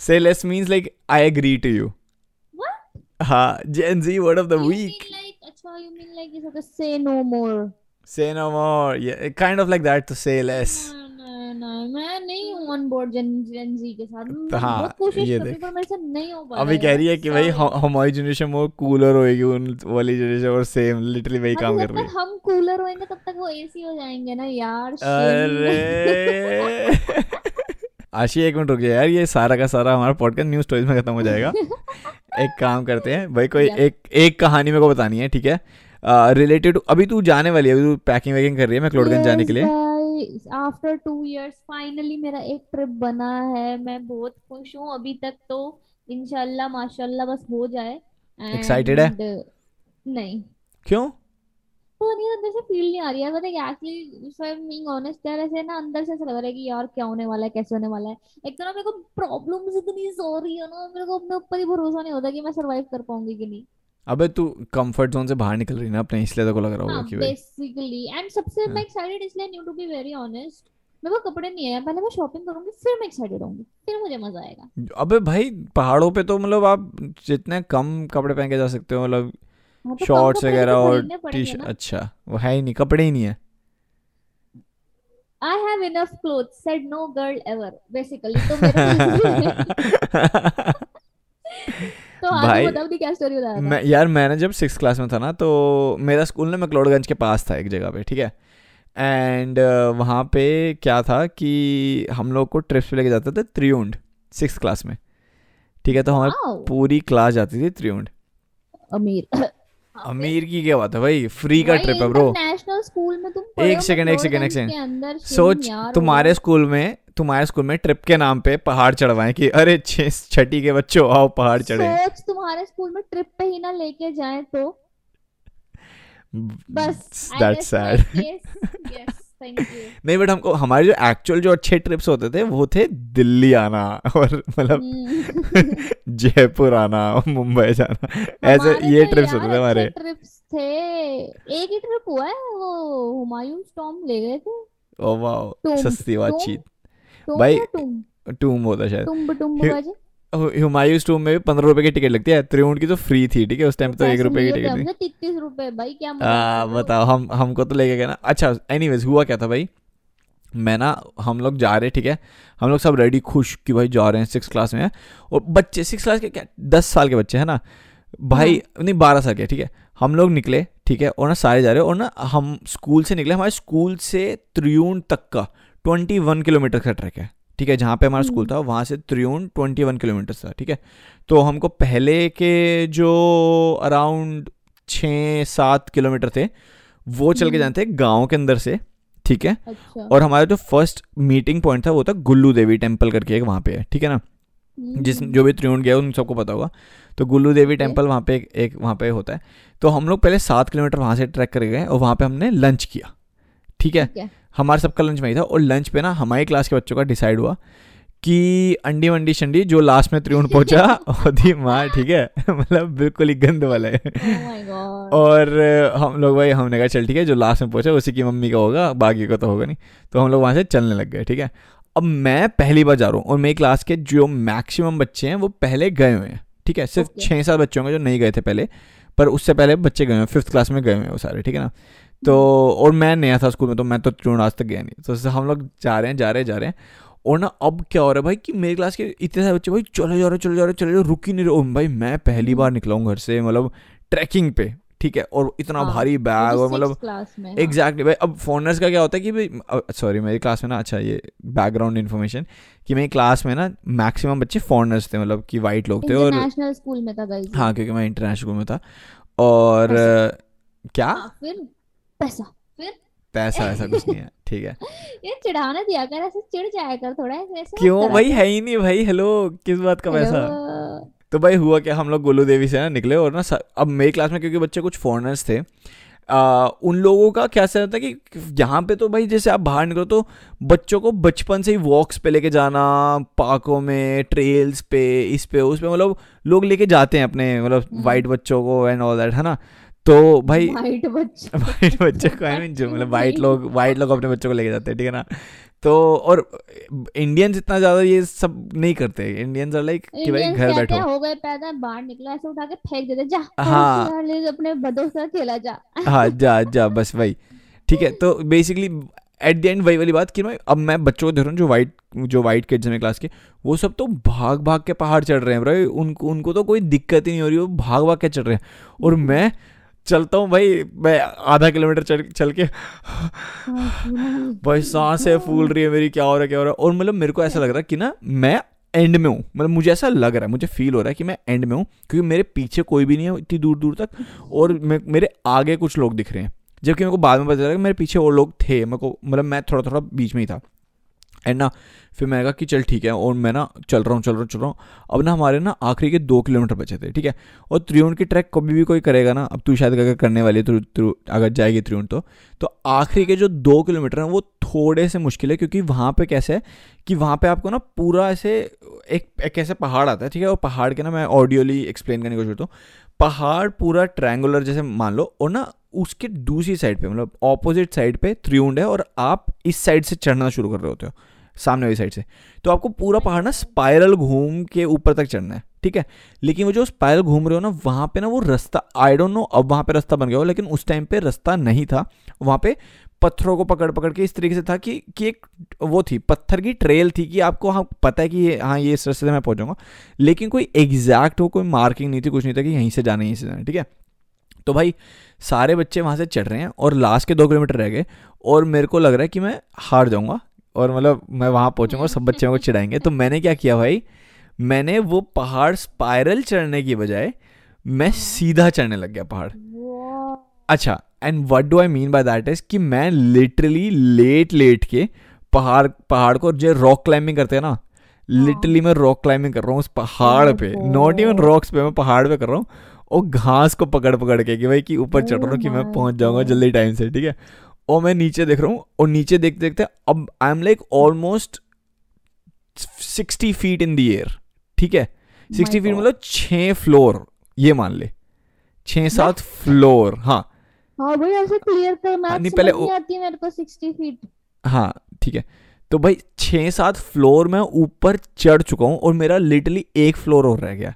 Say less means like I agree to you What? हाँ Gen Z word of the You week mean like अच्छा you mean like you have to say no more. Say no more. Yeah, kind of like that to say less. नहीं नहीं मैं नहीं हूँ on board जेन जेन जी के साथ। हाँ, बहुत कोशिश कर रही हूँ पर मेरे से नहीं हो पा रहा अभी कह रही है कि भाई हमारी जनरेशन वो कूलर होएगी उन वाली जनरेशन और सेम लिटरली वही काम कर रही है। हम कूलर होएँगे तब तक वो एसी हो जाएँगे ना यार अरे। आशी एक मिनट रुक जाए यार ये सारा का सारा हमारा पॉडकास्ट न्यूज़ स्टोरीज में खत्म हो जाएगा। एक काम करते हैं भाई कोई एक एक कहानी मेरे को बतानी है ठीक है? रिलेटेड uh, अभी तू जाने वाली है अभी तू पैकिंग वैकिंग कर रही है मैक्लोडगंज जाने के लिए। आफ्टर टू इयर्स फाइनली मेरा एक ट्रिप बना है मैं बहुत खुश हूँ अभी तक तो इंशाल्लाह माशाल्लाह बस हो जाए। Excited है? नहीं। क्यों? तो नहीं अंदर से फील नहीं आ रही है। पता है actually if I am being honest यार ऐसे ना अंदर से ऐसा लग रहा है कि यार क्या होने वाला है कैसे होने वाला है। एक तो ना मेरे को प्रॉब्लम्स इतनी सॉरी है ना मेरे को अपने ऊपर ही भरोसा नहीं होता कि मैं सरवाइव कर पाऊँगी कि नहीं। अबे तू कंफर्ट जोन से बाहर निकल रही है ना अपने इसलिए तो को लग रहा होगा हाँ कि बेसिकली एंड सबसे हाँ। मैं एक्साइटेड इसलिए new to be very honest मेरे को कपड़े नहीं है पहले मैं शॉपिंग करूँगी फिर मैं एक्साइटेड होंगी फिर मुझे मज़ा आएगा। अबे भाई पहाड़ों पे तो मतलब आप जितने कम कपड़े पहन के जा सकते हो मतलब हाँ, तो शॉर्ट्स वगैरह तो और टी शर्ट अच्छा वो है ही नहीं कपड़े ही नहीं है। I have enough clothes said no girl ever basically तो मेरे तो भाई, बताओ नी क्या स्टोरी बता रहा मैं यार मैंने जब सिक्स क्लास में था ना तो मेरा स्कूल ना मैक्लोडगंज के पास था एक जगह पे ठीक है? एंड वहाँ पे क्या था कि हम लोग को ट्रिप्स पे लेके जाते थे त्रियुंड सिक्स क्लास में ठीक है? तो हमारी पूरी क्लास जाती थी त्रियुंड। अमीर। अमीर की क्या बात है भाई? फ्री का ट्रिप है ब्रो नेशनल स्कूल में तुम एक हो सेकंड, एक सेकंड, एक सेकंड। सोच तुम्हारे स्कूल में तुम्हारे स्कूल में ट्रिप के नाम पे पहाड़ चढ़वाए कि अरे छे छठी के बच्चों आओ पहाड़ चढ़े। सोच तुम्हारे स्कूल में ट्रिप पे ही ना लेके जाए तो। बस दैट्स सैड नहीं बट हमको हमारे जो एक्चुअल जो अच्छे ट्रिप्स होते थे वो थे दिल्ली आना और मतलब हम्म। जयपुर आना मुंबई जाना। ऐसे ये तो ट्रिप्स होते थे हमारे। ट्रिप्स थे। एक ही ट्रिप हुआ है वो हुमायूं टॉम ले गए थे। ओ वाओ सस्ती बातचीत। टूम भाई, टूम? होता शायद। हुमायूं टूम में भी पंद्रह रुपए की टिकट लगती है। त्रिउंड की तो फ्री थी ठीक है? उस टाइम तो एक रुपए की टिकट थी तीस रुपए भाई क्या आ, हो? बताओ हम हमको तो लेके गए ना। अच्छा एनीवेज हुआ क्या था भाई? मैं ना हम लोग जा रहे ठीक है? हम लोग सब रेडी खुश कि भाई जा रहे हैं सिक्स क्लास में हैं। और बच्चे सिक्स क्लास के क्या दस साल के बच्चे हैं ना? भाई नहीं बारह साल के ठीक है? हम लोग निकले ठीक है? और ना सारे जा रहे हैं और ना हम स्कूल से निकले हमारे स्कूल से त्रियूण तक का ट्वेंटी वन किलोमीटर का ट्रैक है। ठीक है जहाँ पे हमारा स्कूल था वहाँ से त्रियूण ट्वेंटी वन किलोमीटर था ठीक है। तो हमको पहले के जो अराउंड छः सात किलोमीटर थे वो चल के हम्म। जाते थे गाँव के अंदर से ठीक है। अच्छा। और हमारा जो फ़र्स्ट मीटिंग पॉइंट था वो था गुल्लू देवी टेंपल करके एक वहाँ पे है ठीक है ना। जिस हम्म, जो भी त्रिउंड गया उन सबको पता होगा। तो गुल्लू देवी टेंपल वहाँ पे एक, एक वहाँ पे होता है। तो हम लोग पहले सात किलोमीटर वहाँ से ट्रैक कर गए और वहाँ पे हमने लंच किया ठीक है। हमारा सबका लंच वही था और लंच पे ना हमारी क्लास के बच्चों का डिसाइड हुआ कि अंडी वंडी शंडी जो लास्ट में त्रिउंड पहुँचा ओदी माँ ठीक है? मतलब बिल्कुल ही गंद वाला है। Oh और हम लोग भाई हमने कहा चल ठीक है जो लास्ट में पहुँचा उसी की मम्मी का होगा बाकी का तो होगा नहीं। तो हम लोग वहाँ से चलने लग गए ठीक है? अब मैं पहली बार जा रहा हूँ और मेरी क्लास के जो मैक्सिमम बच्चे हैं वो पहले गए हुए हैं ठीक है? सिर्फ़ Okay. छः सात बच्चों के जो नहीं गए थे पहले पर उससे पहले बच्चे गए हुए फिफ्थ क्लास में गए हुए हैं वो सारे ठीक है ना? तो और मैं नया था स्कूल में तो मैं तो चूर्ण आज तक गया नहीं? तो हम लोग जा रहे हैं जा रहे हैं जा रहे हैं और ना अब क्या हो रहा है भाई कि मेरी क्लास के इतने सारे बच्चे भाई चले जा रहे चले जा रहे चले जा रहे रुक ही नहीं रहे। भाई मैं पहली बार निकला हूँ घर से मतलब ट्रैकिंग पे ठीक है? और इतना हाँ, भारी बैग और मतलब क्लास हाँ। एग्जैक्टली भाई अब फॉरनर्स का क्या होता है कि भाई सॉरी मेरी क्लास में ना अच्छा ये बैकग्राउंड इन्फॉर्मेशन कि मेरी क्लास में ना मैक्सिमम बच्चे फॉरनर्स थे मतलब कि वाइट लोग थे और स्कूल में था हाँ क्योंकि मैं इंटरनेशनल स्कूल में था। और क्या? हाँ, फिर? पैसा। फिर? पैसा ऐसा कुछ नहीं है ठीक है। ये चिढ़ाना दिया कर ऐसे चिढ़ जाया कर थोड़ा ऐसे क्यों? भाई है ही नहीं भाई हेलो किस बात का पैसा? तो भाई हुआ क्या हम लोग गोलू देवी से ना निकले और ना अब मेरी क्लास में क्योंकि बच्चे कुछ फॉरनर्स थे आ, उन लोगों का क्या सर था कि यहाँ पे तो भाई जैसे आप बाहर निकलो तो बच्चों को बचपन से ही वॉक्स पे लेके जाना पार्कों में ट्रेल्स पे इस पे उस पे मतलब लोग लेके जाते हैं अपने मतलब हम्म। वाइट बच्चों को एंड ऑल दैट है ना? तो भाई वाइट बच्चे वाइट बच्चे को आई मीन जो मतलब वाइट लोग वाइट लोग अपने बच्चों को लेके जाते हैं ठीक है ना? तो और इंडियंस इतना ज़्यादा ये सब नहीं करते। इंडियंस आर लाइक कि भाई घर बैठो। हो गए पैदा बाहर निकला ऐसे उठा के फेंक देते जा हाँ। ले अपने बदों से खेला जा। हाँ जा जा बस वही। ठीक है तो बेसिकली एट द एंड वही वाली बात कि मैं अब मैं बच्चों को देख रहा हूँ जो वाइट जो वाइट किड्स हैं क्लास के वो सब तो भाग भाग के पहाड़ चढ़ रहे हैं भाई। उनको उनको तो कोई दिक्कत ही नहीं हो रही वो भाग भाग के चढ़ रहे हैं। और मैं चलता हूँ भाई, मैं आधा किलोमीटर चल चल के। भाई, साँसें फूल रही है मेरी, क्या हो रहा है, क्या हो रहा है। और मतलब मेरे को ऐसा लग रहा है कि ना, मैं एंड में हूँ। मतलब मुझे ऐसा लग रहा है, मुझे फील हो रहा है कि मैं एंड में हूँ, क्योंकि मेरे पीछे कोई भी नहीं है, इतनी दूर दूर तक। और मेरे आगे कुछ लोग दिख रहे हैं। जबकि मेरे को बाद में पता चला कि मेरे पीछे और लोग थे, मेरे को मतलब मैं थोड़ा थोड़ा बीच में ही था। एंड ना, फिर मैंने कहा कि चल ठीक है, और मैं ना चल रहा हूँ, चल रहा हूँ, चल रहा हूँ। अब ना हमारे ना आखिरी के दो किलोमीटर बचे थे, ठीक है? और त्रिउंड की ट्रैक कभी भी कोई करेगा ना, अब तू शायद अगर करने वाली है तो अगर जाएगी त्रिउंड तो। तो आखिरी के जो दो किलोमीटर हैं, वो थोड़े से मुश्किल है, क्योंकि वहाँ पे कैसे है कि वहाँ पे आपको ना पूरा ऐसे एक एक ऐसे पहाड़ आता है, ठीक है? और पहाड़ के ना मैं ऑडियोली एक्सप्लेन करने की कोशिश करता हूँ। पहाड़ पूरा ट्रायंगुलर जैसे मान लो, और ना उसके दूसरी साइड पे मतलब ऑपोजिट साइड पे त्रिउंड है, और आप इस साइड से चढ़ना शुरू कर रहे होते हो। सामने वाली साइड से। तो आपको पूरा पहाड़ ना स्पायरल घूम के ऊपर तक चढ़ना है, ठीक है? लेकिन वो जो स्पायरल घूम रहे हो ना, वहाँ पे ना वो रास्ता आई डोंट नो अब वहाँ पे रास्ता बन गया हो, लेकिन उस टाइम पे रास्ता नहीं था। वहाँ पे पत्थरों को पकड़ पकड़ के इस तरीके से था कि कि एक वो थी, पत्थर की ट्रेल थी कि आपको हाँ पता है कि हाँ ये इस रास्ते से मैं पहुँचूँगा लेकिन कोई एग्जैक्ट हो कोई मार्किंग नहीं थी, कुछ नहीं था कि यहीं से जाना यहीं से जाना ठीक है? तो भाई, सारे बच्चे वहाँ से चढ़ रहे हैं और लास्ट के दो किलोमीटर रह गए और मेरे को लग रहा है कि मैं हार जाऊँगा। और मतलब मैं वहाँ पहुँचूँगा और सब बच्चों को चिढ़ाएँगे। तो मैंने क्या किया भाई? मैंने वो पहाड़ स्पाइरल चढ़ने की बजाय मैं सीधा चढ़ने लग गया पहाड़। अच्छा and what do I mean by that is कि मैं लिटरली लेट लेट के पहाड़ पहाड़ को जो रॉक क्लाइंबिंग करते हैं ना लिटरली मैं रॉक क्लाइंबिंग कर रहा हूँ उस पहाड़ पे। नॉट इवन रॉक्स पे मैं पहाड़ पे कर रहा हूँ और घास को पकड़ पकड़ के कि भाई कि ऊपर चढ़ रहा हूँ कि मैं Oh पहुँच जाऊँगा जल्दी टाइम से ठीक है? और मैं नीचे देख रहा हूँ और नीचे देखते देखते अब I am like almost sixty feet in the air ठीक है? सिक्सटी फीट मतलब छः फ्लोर ये मान ले। छः सात फ्लोर हाँ। हाँ भाई ऐसे क्लियर कर मैथ नहीं, पहले नहीं आती मेरे को 60 फीट हाँ ठीक है। तो भाई छः सात फ्लोर में ऊपर चढ़ चुका हूँ और मेरा लिटरली एक फ्लोर और रह गया।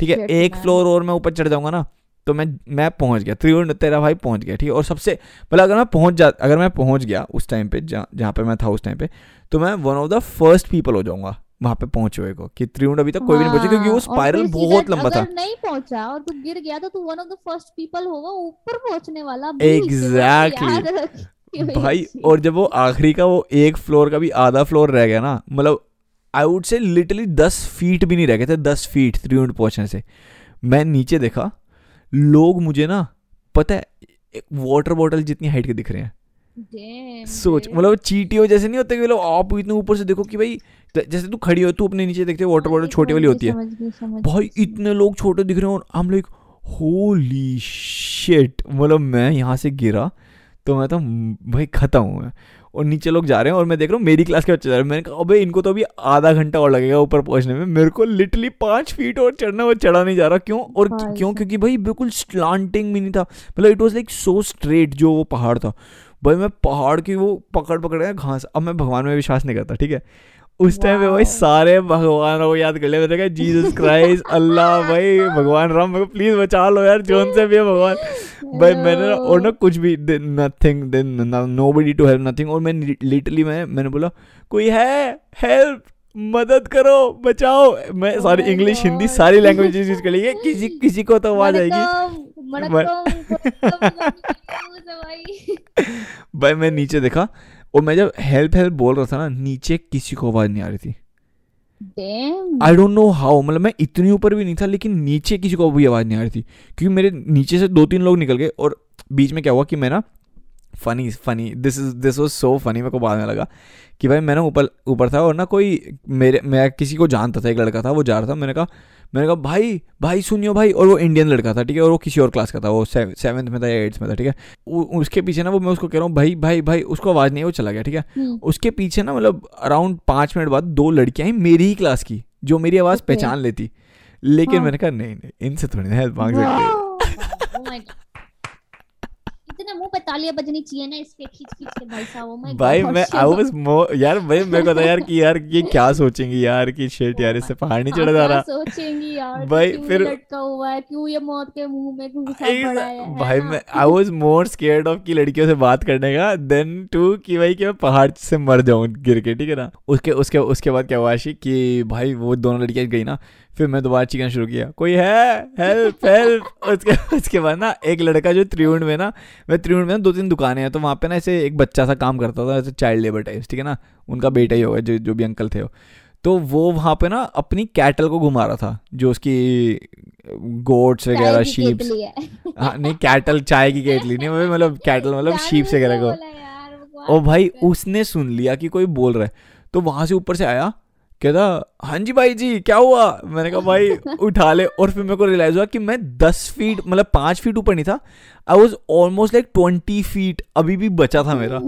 ठीक है? एक फ्लोर और मैं ऊपर चढ़ जाऊँगा ना तो मैं मैं पहुँच गया त्रिवेण तेरा भाई पहुँच गया ठीक है? और सबसे मतलब अगर मैं पहुँच जा अगर मैं पहुँच गया उस टाइम पे जहाँ जहाँ पे मैं था उस टाइम पे तो मैं one of the first people हो जाऊँगा वहाँ पे पहुँचे हुए को कि त्रिवेण अभी तक कोई भी नहीं पहुँचा क्योंकि वो हाँ, स्पाइरल बहुत लंबा था। नहीं पहुँचा और तू गिर गया तो तू one of the first people होगा ऊपर पहुँचने वाला रखियो भाई और जब वो आखिरी का वो एक फ्लोर का भी आधा फ्लोर रह गया ना मतलब आई वुड से लिटरली दस फीट भी नहीं रह गए थे दस फीट त्रिवेण पहुँचने से। मैं नीचे देखा लोग मुझे ना पता है एक वाटर बॉटल जितनी हाइट के दिख रहे हैं। Damn, सोच. मतलब चीटियों जैसे नहीं होते कि मतलब आप इतने ऊपर से देखो कि भाई जैसे तू खड़ी हो तू अपने नीचे देखते वाटर बॉटल छोटी वाली होती है। समझ गई, समझ भाई इतने लोग छोटे दिख रहे हैं और हम लोग होली शिट मतलब मैं यहाँ से गिरा तो मैं तो भाई खत्म हूँ मैं। और नीचे लोग जा रहे हैं और मैं देख रहा हूँ मेरी क्लास के बच्चे जा रहे हैं। मैंने कहा अबे इनको तो अभी आधा घंटा और लगेगा ऊपर पहुँचने में। मेरे को लिटरली पाँच फीट और चढ़ना और चढ़ा नहीं जा रहा। क्यों? और क्यों? क्योंकि भाई बिल्कुल स्लांटिंग भी नहीं था। मतलब it was like so straight जो वो पहाड़ था। भाई मैं पहाड़ की वो पकड़ पकड़ गया घास अब मैं भगवान में विश्वास नहीं करता ठीक है? उस टाइम पे भाई सारे भगवानों को याद कर लिया मैंने कहा जीसस क्राइस्ट अल्लाह भाई भगवान राम मेरे को प्लीज़ बचा लो यार जोन से भी है भगवान भाई मैंने ना और ना कुछ भी nothing then nobody to help nothing और मैं लिटरली मैं मैंने बोला कोई है हेल्प मदद करो बचाओ मैं Oh सारी इंग्लिश हिंदी सारी लैंग्वेजेस यूज़ कर ली है किसी किसी को तो आवाज़ आएगी। भाई मैं नीचे देखा और मैं जब हेल्प हेल्प बोल रहा था ना नीचे किसी को आवाज़ नहीं आ रही थी। आई डोंट नो हाउ मतलब मैं इतनी ऊपर भी नहीं था लेकिन नीचे किसी को भी आवाज़ नहीं आ रही थी। क्योंकि मेरे नीचे से दो तीन लोग निकल गए और बीच में क्या हुआ कि मैं ना funny funny this is this was so funny मेरे को बाद में लगा कि भाई मैं ना ऊपर ऊपर था और ना कोई मेरे मैं किसी को जानता था एक लड़का था वो जा रहा था मैंने कहा मैंने कहा भाई भाई सुनियो भाई। और वो इंडियन लड़का था ठीक है? और वो किसी और क्लास का था वो सेवन्थ में था या एट्थ में था ठीक है? उसके पीछे ना वो मैं उसको कह रहा हूँ भाई भाई भाई। उसको आवाज़ नहीं है वो चला गया ठीक है? हम्म, उसके पीछे ना मतलब अराउंड पाँच मिनट बाद दो लड़कियाँ हैं मेरी ही क्लास की जो मेरी आवाज़ पहचान लेती। लेकिन हाँ। मैंने कहा नहीं नहीं इनसे थोड़ी ना हेल्प मांग सकते Oh. इतने मुँह पे तालियाँ बजनी चाहिए ना इसके खींच खींच के भाई साहब oh my भाई मैं आई वाज मोर यार भाई मेरे को था यार कि यार ये क्या सोचेंगे यार कि शिट यार इससे पहाड़ नहीं हाँ, चढ़ा जा रहा। सोचेंगी यार भाई, फिर- लटका हुआ है क्यों ये मौत के मुँह में घुसा पड़ा है भाई मैं I was more scared of कि लड़कियों से बात करने का देन टू कि भाई कि मैं पहाड़ से मर जाऊँ गिर के ठीक है ना? उसके उसके उसके बाद क्या हुआ आशी कि भाई वो दोनों लड़कियाँ गई ना फिर मैं दोबारा चिकन शुरू किया। कोई है? हेल्प हेल्प उसके उसके बाद ना एक लड़का जो त्रिउंड में ना मैं त्रिउंड में ना दो तीन दुकानें हैं तो वहाँ पे ना ऐसे एक बच्चा सा काम करता था ऐसे चाइल्ड लेबर टाइप ठीक है ना? उनका बेटा ही होगा जो जो भी अंकल थे वो। तो वो वहाँ पे ना अपनी कैटल को घुमा रहा था जो उसकी गोट्स वगैरह शीप्स हाँ। नहीं कैटल चाय की केटली नहीं मतलब कैटल मतलब शीप्स वगैरह को। और भाई उसने सुन लिया कि कोई बोल रहा है तो वहाँ से ऊपर से आया कहता हाँ जी भाई जी क्या हुआ? मैंने कहा भाई उठा ले। और फिर मेरे को रियलाइज़ हुआ कि मैं दस फीट मतलब पाँच फीट ऊपर नहीं था। I was almost like twenty feet अभी भी बचा था मेरा।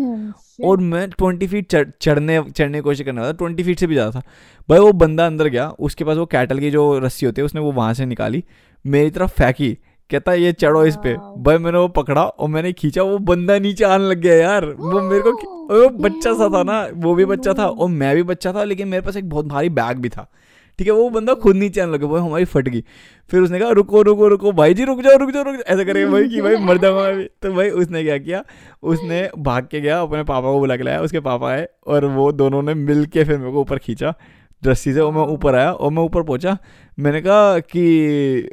और मैं ट्वेंटी फीट चढ़ चढ़ने चढ़ने की कोशिश करने वाला ट्वेंटी फीट से भी ज़्यादा था। भाई वो बंदा अंदर गया उसके पास वो कैटल की जो रस्सी होती है उसने वो वहाँ से निकाली। मेरी तरफ़ फेंकी। कहता ये चढ़ो इस पे। भाई मैंने वो पकड़ा और मैंने खींचा वो बंदा नीचे आने लग गया यार। वो मेरे को वो बच्चा सा था ना वो भी बच्चा था और मैं भी बच्चा था लेकिन मेरे पास एक बहुत भारी बैग भी था। ठीक है वो बंदा खुद नीचे आने लगा भाई हमारी फट गई। फिर उसने कहा रुको रुको रुको भाई जी रुक जाओ रुक जाओ रुक जाओ। ऐसा करके भाई कि भाई मर जाऊँगा मैं भी। तो भाई उसने क्या किया उसने भाग के गया अपने पापा को बुला के लाया उसके पापा आए और वो दोनों ने मिल के फिर मेरे को ऊपर खींचा रस्सी से और मैं ऊपर आया और मैं ऊपर पहुँचा। मैंने कहा कि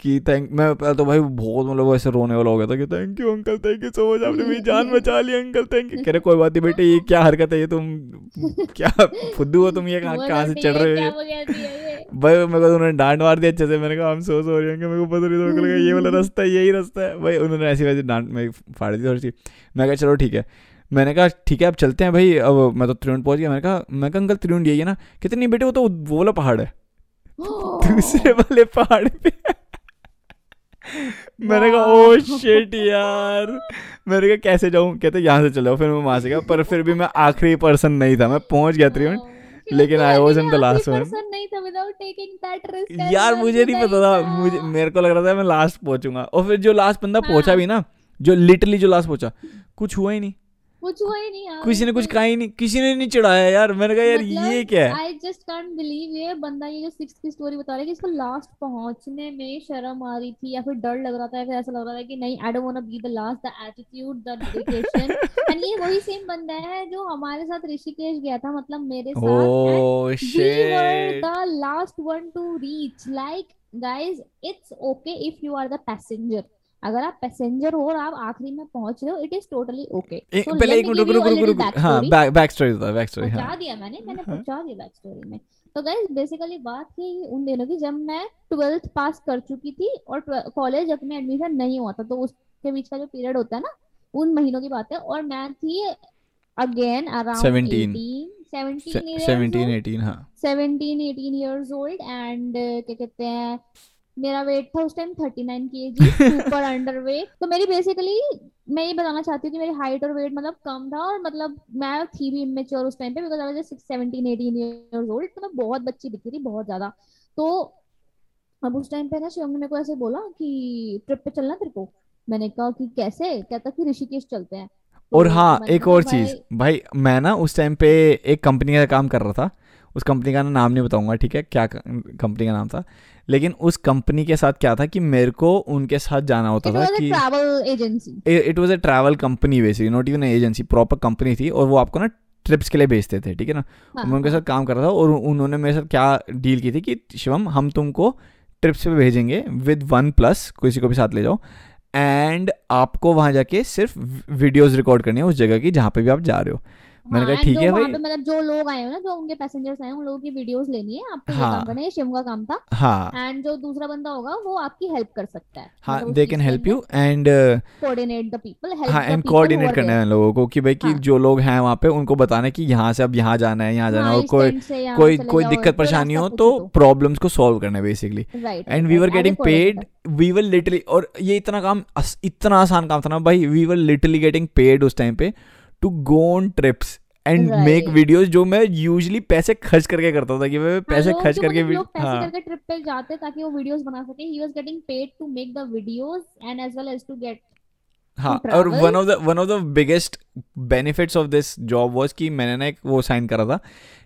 कि थैंक मैं पहले तो भाई बहुत मतलब ऐसे रोने वाला हो गया था कि thank you uncle thank you so much आपने मेरी जान बचा ली अंकल थैंक यू कह रहे कोई बात नहीं बेटे ये क्या हरकत है? ये तुम क्या फुद्दू हो तुम? ये कहाँ कहाँ से चढ़ रहे हो? भाई मेरे को तो उन्होंने डांट मार दिया अच्छे से। मैंने कहा हम सो सॉरी अंकल मेरे को पता नहीं मेरे को लगा ये वाला रास्ता है यही रास्ता है। भाई उन्होंने ऐसी वैसी डांट में फाड़ दी थोड़ी सी मैं कहा चलो ठीक है। मैंने कहा ठीक है अब चलते हैं भाई। अब मैं तो त्रिउंड पहुँच गया। मैंने कहा मैं कहा अंकल त्रिउंड यही है ना? कितनी बेटे वो तो वो वाला पहाड़ है। दूसरे वाले पहाड़ पे मैंने कहा ओ शिट यार. मैंने कहा कैसे जाऊँ? कहते यहाँ से चलो। फिर मैं वहाँ से गया पर फिर भी मैं आखिरी पर्सन नहीं था। मैं पहुँच गया त्रिउंड लेकिन I was in the last risk यार मुझे नहीं पता था। मुझे मेरे को लग रहा था मैं लास्ट पहुंचूँगा। और फिर जो लास्ट बंदा पहुँचा पहुँचा भी ना जो लिटरली जो लास्ट पहुँचा कुछ हुआ ही नहीं। कुछ हुआ ही नहीं यार किसी ने कुछ कहा ही नहीं किसी ने नहीं चढ़ाया यार मैंने कहा यार मतलब ये क्या है? आई जस्ट कांट बिलीव ये बंदा ये जो सिक्स की स्टोरी बता रहा है कि इसको लास्ट पहुँचने में शर्म आ रही थी या फिर डर लग रहा था या फिर ऐसा लग रहा था कि नहीं I don't want to be the last the attitude the dedication and ये वही सेम बंदा है जो हमारे साथ ऋषिकेश गया था मतलब मेरे साथ and oh we were shit the last one to reach. Like guys it's okay अगर आप पैसेंजर हो और आप आखिरी में पहुँच रहे हो इट इज़ टोटली ओके पहले एक मिनट रुक रुक रुक रुक हाँ बैक स्टोरी बता बैक स्टोरी हाँ। दिया मैंने मैंने हाँ। पहुँचा दिया बैक स्टोरी में। तो गाइस बेसिकली बात थी उन दिनों की जब मैं ट्वेल्थ पास कर चुकी थी और कॉलेज अपने एडमिशन नहीं हुआ था तो उसके बीच का जो पीरियड होता है ना उन महीनों की बात है। और मैं थी अगेन अराउंड 17 17 सेवनटीन एटीन हाँ। 17 18 इयर्स ओल्ड एंड क्या कहते हैं मेरा वेट था उस time 39 kg super underweight तो मेरी बेसिकली मैं ये बताना चाहती हूँ कि मेरी हाइट और वेट मतलब कम था और मतलब मैं थी भी इमेच्योर उस टाइम पे because I was just 17 18 years old तो मैं बहुत बच्ची दिखती थी बहुत ज़्यादा। तो अब उस टाइम पे ना शिवम ने मेरे को ऐसे बोला कि ट्रिप पे चलना तेरे को। मैंने कहा कि कैसे? कहता कि ऋषिकेश चलते हैं। तो और हाँ एक और चीज़ भाई मैं ना उस टाइम पे एक कंपनी का काम कर रहा था। उस कंपनी का नाम नहीं बताऊँगा ठीक है क्या कंपनी का नाम था लेकिन उस कंपनी के साथ क्या था कि मेरे को उनके साथ जाना होता It था कि travel agency. It was a travel company basically not even agency proper company थी और वो आपको ना ट्रिप्स के लिए भेजते थे ठीक है ना हाँ, मैं उनके हाँ. साथ काम कर रहा था और उन्होंने मेरे साथ क्या डील की थी कि शिवम हम तुमको ट्रिप्स पे भेजेंगे विद वन प्लस किसी को भी साथ ले जाओ एंड आपको वहाँ जाके सिर्फ़ वीडियोस रिकॉर्ड करनी है उस जगह की जहाँ पे भी आप जा रहे हो मैंने हाँ, कहा ठीक जो है वहाँ भाई. पे मतलब जो लोग आए हो ना जो उनके पैसेंजर्स आए उन लोगों की वीडियोस लेनी है आपको ये हाँ. काम करना है शिव का काम था। हाँ। एंड जो दूसरा बंदा होगा वो आपकी हेल्प कर सकता है। हाँ they can help you and coordinate the people help हाँ एंड कोऑर्डिनेट करना है लोगों को कि भाई कि हाँ. जो लोग हैं वहाँ पे उनको बताना है कि यहाँ से अब यहाँ जाना है यहाँ जाना है। हाँ और कोई कोई कोई दिक्कत परेशानी हो तो प्रॉब्लम्स को सॉल्व करना है basically and we were getting paid we were literally और ये इतना काम इतना आसान काम था ना भाई we were literally getting paid उस टाइम पे। To go on trips and make. Videos जो मैं यूजुअली पैसे खर्च करके करता था कि मैं पैसे खर्च करके मतलब लोग पैसे हाँ। करके ट्रिप पे जाते ताकि वो वीडियोस बना सके। He was getting paid to make the videos and as well as to get हाँ और one of the one of the biggest benefits of this job was कि मैंने ना एक वो साइन करा था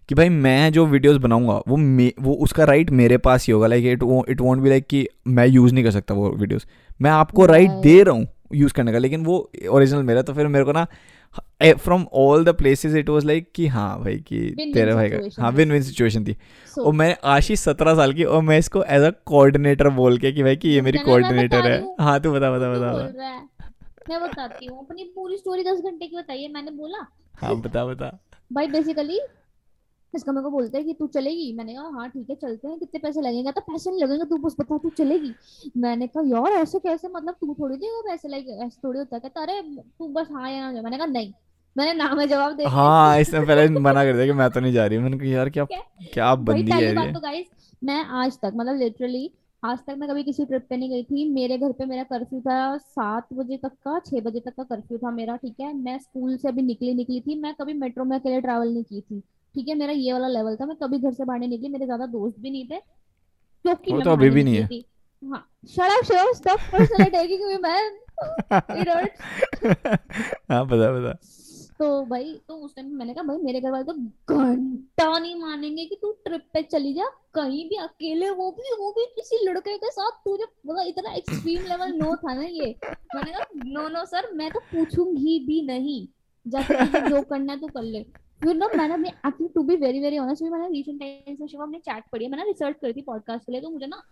कि भाई मैं जो वीडियोस बनाऊँगा वो मे वो उसका राइट मेरे पास ही होगा। Like it it won't be like कि मैं यूज़ नहीं कर सकता वो वीडियोस मैं आपको राइट Right. दे रहा हूँ यूज़ करने का लेकिन वो ओरिजिनल मेरा तो फिर मेरे को ना from all the places it was like कि हाँ भाई कि तेरे भाई का हाँ विन विन सिचुएशन थी। और मैं आशीष सत्रह साल की और मैं इसको एज अ कोऑर्डिनेटर बोल के कि भाई कि ये मेरी कहना, कोऑर्डिनेटर है। हाँ तू बता बता बता बता। मैं बताती हूँ। अपनी पूरी स्टोरी दस घंटे की बताइए। मैंने बोला हाँ बता बता। भाई बेसिकली इसका मेरे को बोलते हैं कि तू चलेगी? मैंने कहा हाँ ठीक है चलते हैं। कितने पैसे लगेंगे? तो पैसे नहीं लगेंगे तू बस बता तू चलेगी? मैंने कहा यार ऐसे कैसे? मतलब तू थोड़ी देगा पैसे? लाइक ऐसे थोड़ी होता है? कहता अरे तू बस हाँ या ना मैंने कहा नहीं। मैंने ना में जवाब दे हाँ इसने पहले मना कर दिया कि मैं तो नहीं जा रही मैंने कहा यार क्या क्या? बंदी है ये? तो गाइस मैं आज तक मतलब लिटरली आज तक मैं कभी किसी ट्रिप पे नहीं गई थी। मेरे घर पे मेरा कर्फ्यू था सात बजे तक का छह बजे तक का कर्फ्यू था मेरा ठीक है? मैं स्कूल से अभी निकली निकली थी। मैं कभी मेट्रो में अकेले ट्रैवल नहीं की थी। ठीक है मेरा ये वाला लेवल था मैं कभी घर से बाहर नहीं निकली मेरे ज़्यादा दोस्त भी नहीं थे क्योंकि वो तो अभी भी नहीं हाँ। Shut up shut stop personal taking me man it hurts हाँ बता बता तो भाई तो उस टाइम मैंने कहा भाई मेरे घर वाले तो घंटा नहीं मानेंगे कि तू ट्रिप पे चली जा कहीं भी अकेले वो भी वो भी किसी लड़के के साथ तुझे मतलब इतना एक्सट्रीम लेवल नो था ना ये। मैंने कहा नो नो सर मैं तो पूछूँगी भी नहीं। तुझे जो करना है तू कर ले। फिर ना मैंने अपनी actually to be very very honest मैंने रिसेंट टाइम्स में शिवा अपनी चैट पढ़ी है मैंने रिसर्च करी थी पॉडकास्ट के लिए तो मुझे ना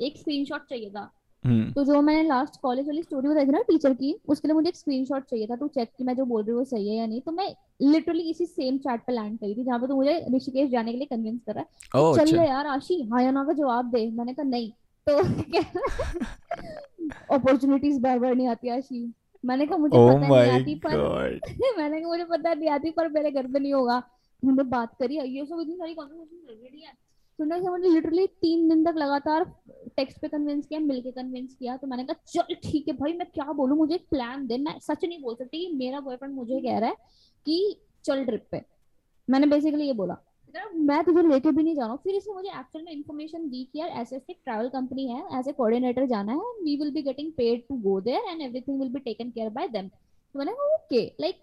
एक स्क्रीनशॉट चाहिए था। हम्म। तो जो मैंने लास्ट कॉलेज वाली स्टोरी बताई थी ना टीचर की उसके लिए मुझे एक स्क्रीनशॉट चाहिए था तो चेक कि मैं जो बोल रही हूँ वो सही है या नहीं। तो मैं लिटरली इसी सेम चैट पे लैंड करी थी जहाँ पे तो मुझे ऋषिकेश जाने के लिए कन्विंस कर रहा है। तो चल अच्छा। ले यार आशी हाँ या ना का जवाब दे। मैंने कहा नहीं। तो अपॉर्चुनिटीज़ बार बार नहीं आती आशी। मैंने कहा मुझे ओह पता नहीं आती पर मैंने कहा मुझे पता नहीं आती पर मेरे घर पे नहीं होगा। हमने बात करी ये सब इतनी सारी कॉन्वर्सेशन चल रही है। सुनने से मुझे लिटरली तीन दिन तक लगातार टेक्स्ट पे कन्विंस किया मिलके कन्विंस किया। तो मैंने कहा चल ठीक है भाई मैं क्या बोलूँ? मुझे एक प्लान दे। मैं सच नहीं बोल सकती कि मेरा बॉयफ्रेंड मुझे कह रहा है कि चल ट्रिप पे। मैंने बेसिकली ये बोला मैं तुझे लेके भी नहीं जा रहा फिर इसने मुझे एक्चुअल में इन्फॉर्मेशन दी कि यार, ऐसे ऐसे ट्रैवल कंपनी है एज ए कोऑर्डिनेटर जाना है we will be getting paid to go there and everything will be taken care by them तो मैंने कहा okay like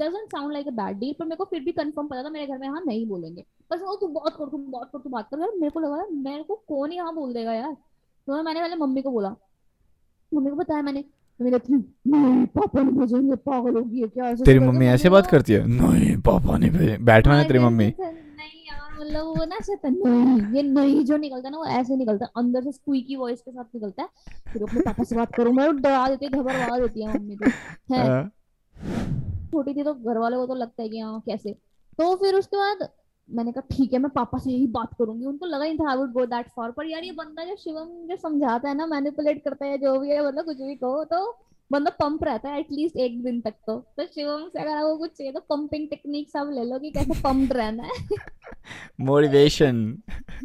doesn't sound like a bad deal पर मेरे को फिर भी कंफर्म पता था, मेरे घर में हाँ नहीं बोलेंगे. बस वो, तू बहुत कर तू बहुत कर तू बात कर मेरे को लगा, मेरे को कौन ही हाँ बोल देगा यार? तो मैंने पहले मम्मी को बोला। मम्मी को बताया मैंने मम्मी कहती नहीं पापा नहीं भेजेंगे पागल होगी क्या ऐसे तेरी मम्मी ऐसे बात करती है? नहीं पापा नहीं भेजे बैठना है हाँ, तेरी मम्मी. नहीं यार मतलब वो ना ऐसे नहीं ये नहीं जो निकलता है ना वो ऐसे निकलता है अंदर से स्क्वीकी वॉइस के साथ निकलता है फिर अपने पापा से बात करूँ मैं डरा देती है घबरा देती है मम्मी है। हाँ, छोटी थी तो घर वाले को तो लगता है कि हाँ कैसे? तो फिर उसके बाद मैंने कहा ठीक है मैं पापा से यही बात करूँगी। उनको लगा नहीं था I would go that for पर यार ये बंदा जो शिवम जो समझाता है ना मैनिपुलेट करता है जो भी है मतलब कुछ भी कहो तो बंदा पंप रहता है एटलीस्ट एक दिन तक तो। तो शिवम से अगर आपको कुछ चाहिए तो पंपिंग टेक्निक सब ले लो कि कैसे पंप्ड रहना है। Motivation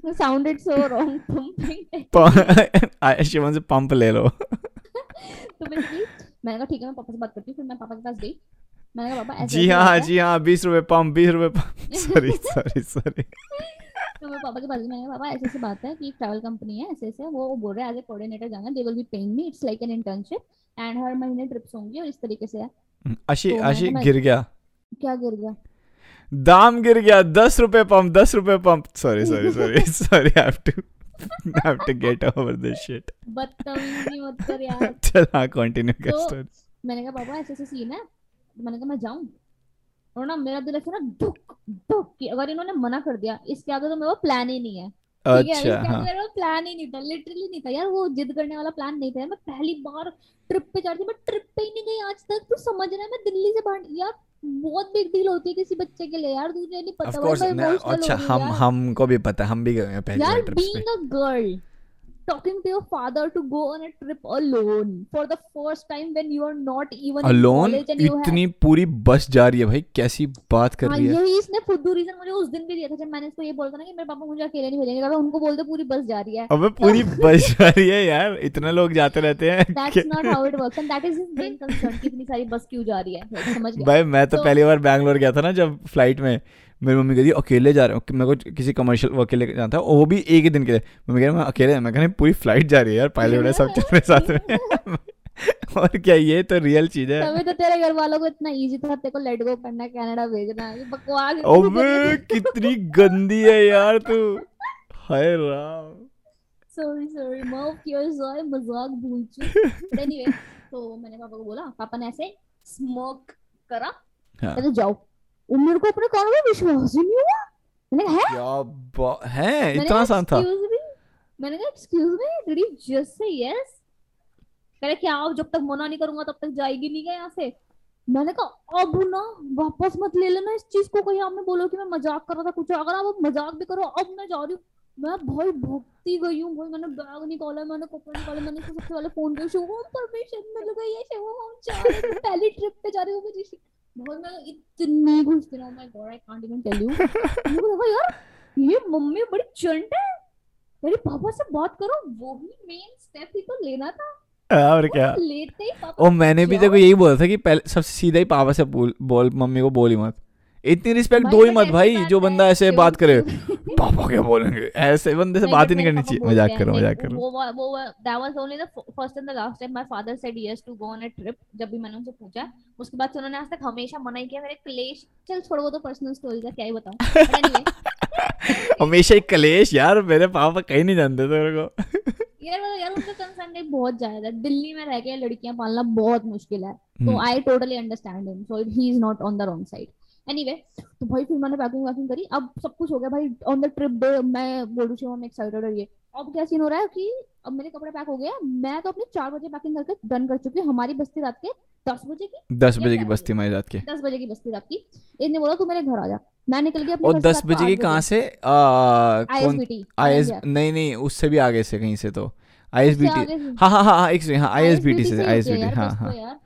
sounded so wrong pumping Shivan से पंप ले लो। तो मैंने कहा ठीक है मैं पापा से बात करती हूँ फिर मैं पापा के पास गई। मैंने कहा पापा जी हाँ जी हाँ बीस रुपए पंप बीस रुपए सॉरी सॉरी सॉरी तो मैं पापा के पास मैंने कहा पापा ऐसे ऐसे बात है कि ट्रैवल कंपनी है ऐसे ऐसे वो बोल रहे हैं एज ए कोऑर्डिनेटर जाना they will be paying me it's like an internship and हर महीने ट्रिप्स होंगी और इस तरीके से है। आशी तो मैंने आशी कहा, गिर गया। क्या गिर गया? दाम गिर गया दस रुपए पंप दस रुपए pump sorry sorry sorry sorry have to have to get over this shit बदतमीजी मत कर यार। चल हाँ कंटिन्यू कर तो स्टोरी मैंने कहा पापा ऐसे ऐसे सीन है तो मैंने कहा मैं जाऊँ और ना मेरा दिल ऐसे ना धुक धुक कि अगर इन्होंने मना कर दिया इसके आगे तो मेरे प्लान ही नहीं है। ठीक है अच्छा इसके हाँ। प्लान ही नहीं था लिटरली नहीं था। यार वो जिद करने वाला प्लान नहीं था। मैं पहली बार ट्रिप पे जा रही थी मैं ट्रिप पे ही नहीं गई आज तक। तू समझ रहा है मैं दिल्ली से बाहर यार बहुत बिग डील होती है किसी बच्चे के लिए। यार तुझे नहीं पता इमोशनल अच्छा हम हमको भी पता हम भी गए हैं पहली यार बार ट्रिप्स पे। being a girl talking to your father to go on a trip alone for the first time when you are not even have इतनी पूरी बस जा रही है भाई कैसी बात कर हाँ रही है? यही इसने फुद्दू रीजन मुझे उस दिन भी दिया था जब मैंने इसको ये बोला था ना कि मेरे पापा मुझे अकेले नहीं भेजेंगे। कहा उनको बोलते पूरी बस जा रही है। अबे पूरी बस जा रही है यार इतने लोग जाते रहते हैं। That's not how it works and that is his main concern कि इतनी सारी बस क्यों जा रही है। समझ गया। भाई मैं तो तो- पहली बार बैंगलोर गया था ना जब फ़्लाइट में। मेरी मम्मी कहती अकेले जा रहे हो? मेरे को किसी कमर्शियल वो अकेले जाना था? और वो भी एक ही दिन के लिए। मम्मी कह रही मैं अकेले मैं कह रही पूरी फ़्लाइट जा रही है यार पायलट है सब चल रहे साथ में। और क्या ये तो रियल चीज़ है। तभी तो तेरे घर वालों को इतना इजी था तेरे को लेट गो करना कनाडा भेजना ये बकवास अबे कितनी गंदी है यार तू। हाय राम। सॉरी सॉरी माफ़ किया सॉरी मज़ाक भूल चुक एनीवे तो मैंने पापा को बोला पापा ने ऐसे स्मोक करा हाँ। कहते जाओ। और मेरे को अपने कानों में विश्वास ही नहीं हुआ। मैंने कहा है? क्या है? इतना आसान था। मैंने कहा excuse me did you just say yes कह रहे क्या जब तक मना नहीं करूँगा तब तक जाएगी नहीं क्या यहाँ से? मैंने कहा अब ना वापस मत ले लेना इस चीज़ को। कहीं आपने बोलो कि मैं मज़ाक कर रहा था कुछ अगर आप मज़ाक भी करो अब मैं जा रही हूँ। मैं भाई भुगती गई हूँ भाई मैंने बैग निकाला मैंने कपड़े निकाले मैंने सबसे पहले फ़ोन पे शुभम परमिशन मिल गई है शुभम हम जा रहे हैं पहली ट्रिप पे जा रही हूँ मेरी बहुत मैं इतनी घुसती रहा my God I can't even tell you मेरे को लगा यार ये मम्मी बड़ी चंट है। मेरे पापा से बात करो वो भी मेन स्टेप ही तो लेना था। और क्या? ओ लेते ही पापा और मैंने भी देखो यही बोला था कि पहले सबसे सीधा ही पापा से बोल बोल मम्मी को बोल ही मत। इतनी रिस्पेक्ट दो ही मत भाई जो बंदा ऐसे बात करे। पापा क्या बोलेंगे? ऐसे बंदे से बात ही नहीं करनी चाहिए। मज़ाक हैं, करो मज़ाक करो। वो वो वो that was only the first and the last time my father said yes to go on a trip जब भी मैंने उनसे पूछा। उसके बाद से उन्होंने आज तक हमेशा मना ही किया। मेरे क्लेश चल छोड़ वो तो पर्सनल स्टोरी का क्या ही बताऊँ। हमेशा एक कलेश यार मेरे पापा कहीं नहीं जानते थे मेरे को। यार मतलब यार उनका कंसर्न नहीं बहुत ज़्यादा है। दिल्ली में रह के लड़कियाँ पालना बहुत मुश्किल है। तो I totally understand him so he is not on the wrong side anyway तो भाई फिर मैंने पैकिंग वैकिंग करी। अब सब कुछ हो गया भाई ऑन द ट्रिप डे मैं बोल रही हूँ एक्साइटेड और ये। अब क्या सीन हो रहा है कि अब मेरे कपड़े पैक हो गए हैं मैं तो अपने चार बजे पैकिंग करके डन कर चुकी हूँ। हमारी बस्ती रात के दस बजे की। दस बजे की बस्ती हमारी रात के। दस बजे की बस्ती रात की। इसने बोला तू मेरे घर आ जा। मैं निकल गया और दस बजे की कहाँ से? आई एस नहीं नहीं उससे भी आगे से कहीं से तो। आई एस बी टी हाँ हाँ हाँ एक हाँ आई एस बी टी से आई एस बी टी हाँ हाँ।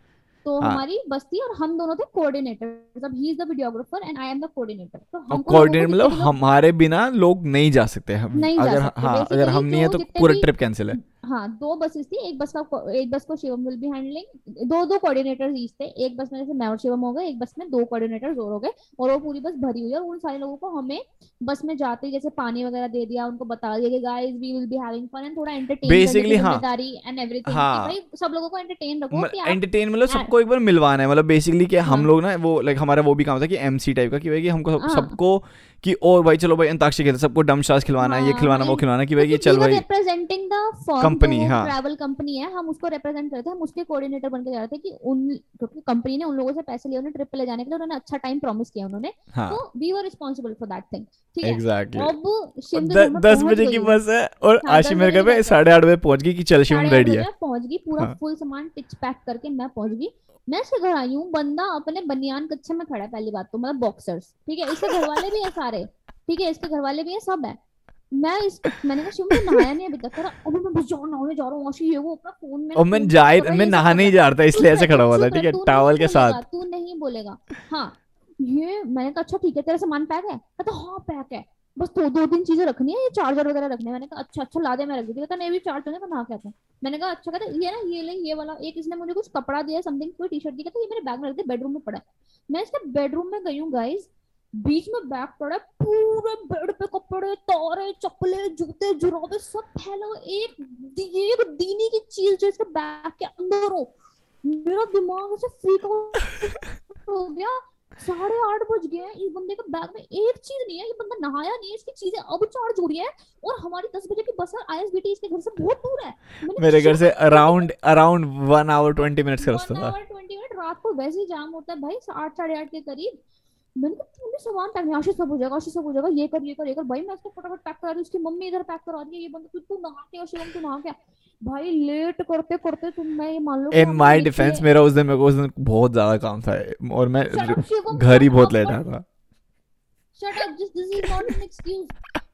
तो हाँ। हमारी बस्ती और हम दोनों थे कोऑर्डिनेटर मतलब he is the videographer and I am the coordinator तो हम कोऑर्डिनेटर मतलब हमारे बिना लोग नहीं जा सकते हम नहीं अगर जा सकते। हाँ अगर हम नहीं है तो पूरा ट्रिप कैंसिल है हाँ दो बसेस थी एक बस का एक बस को शिवम विल बी हैंडलिंग दो दो कोऑर्डिनेटर्स ईच थे एक बस में जैसे मैं और शिवम हो गए एक बस में दो कोऑर्डिनेटर्स और हो गए और वो पूरी बस भरी हुई है और उन सारे लोगों को हमें बस में जाते ही जैसे पानी वगैरह दे दिया उनको बता दिया कि guys we will be having fun and थोड़ा एंटरटेन Basically, हाँ। ज़िम्मेदारी एंड एवरीथिंग हाँ। भाई सब लोगों को एंटरटेन रखो एंटरटेन मतलब। सबको एक बार मिलवाना है मतलब बेसिकली कि हम हाँ। लोग ना वो लाइक हमारा वो भी काम था कि एमसी टाइप का कि भाई कि हमको। सबको कि और भाई चलो भाई अंताक्षरी खेलते सबको डम शास खिलवाना है ये हाँ, खिलवाना वो खिलवाना कि भाई कि चल भाई रिप्रेजेंटिंग द Company, हाँ। ट्रैवल कंपनी है हम उसको रिप्रेजेंट करते हैं हम उसके कोऑर्डिनेटर बन के जा रहे थे कि उन क्योंकि कंपनी ने उन लोगों से पैसे लिए उन्हें ट्रिप पे ले जाने के लिए उन्होंने अच्छा टाइम प्रॉमिस किया उन्होंने। हाँ। तो we were responsible for that thing ठीक है? एग्जैक्टली अब दस बजे की बस है और हाँ, आशी मेरे घर पे है। साढ़े आठ बजे पहुँच गई कि चल शिवम रेडी है। पहुँच गई पूरा हाँ। फुल सामान टिच पैक करके मैं पहुँच गई। मैं इसके घर आई हूँ बंदा अपने बनियान कच्छे में खड़ा है पहली बात तो मतलब बॉक्सर्स ठीक है? इसके घर वाले भी है सारे ठीक है? इसके घर वाले भी है सब है। मैं इस मैंने कहा शिव मैं नहाया नहीं अभी तक कह रहा मैं बस जाऊँ नहाने जा रहा हूँ आशी ये वो अपना फ़ोन में और मैं जा मैं नहाने ही जा रहा था इसलिए ऐसे खड़ा हुआ था ठीक है? टावल के साथ। तू नहीं बोलेगा। हाँ ये मैंने कहा अच्छा ठीक है तेरा सामान पैक है? कहता हाँ पैक है। बस दो दो तीन चीज़ें रखनी है, ये चार्जर वगैरह रखने मैंने कहा अच्छा अच्छा ला दे मैं रख दी कहता, नहीं भी चार्ज होने का ना क्या मैंने कहा अच्छा कहता, ये ना, ये ले, ये वाला, एक इसने मुझे कुछ कपड़ा दिया समथिंग कोई टी शर्ट दी, कहता, ये मेरे बैग में रख दे बेडरूम में पड़ा मैं इसके बेडरूम में गई हूँ गाइस बीच में बैग पड़ा पूरे बेड पे कपड़े, तारे, चप्पले, जूते, जुराबे, सब फैला एक एक दीनी की चीज़ जो इसके बैग के अंदर हो। मेरा दिमाग ऐसे फ्रीक हो गया। साढ़े आठ बज गए हैं। इस बंदे का बैग में एक चीज़ नहीं है ये बंदा नहाया नहीं है इसकी चीज़ें अब चार्ज हो रही है और हमारी दस बजे की बस है आईएसबीटी इसके घर से बहुत दूर है। मेरे घर से around around one hour twenty minute का रास्ता था। रात को वैसे ही जाम होता है भाई आठ साढ़े आठ के करीब। मैंने कहा तूने सामान पैक नहीं आशीष सब हो जाएगा आशीष सब हो जाएगा ये कर ये कर ये कर। भाई मैं इसको फटाफट पैक करा रही उसकी मम्मी इधर पैक करा रही है ये बंदा तू तू नहा के शिवम तू नहा के भाई लेट करते करते तुम मैं ये मान लो इन माई डिफेंस मेरा उस दिन मेरे को उस दिन बहुत ज़्यादा काम था और मैं घर ही बहुत लेट आया था। Shut up just this is not an excuse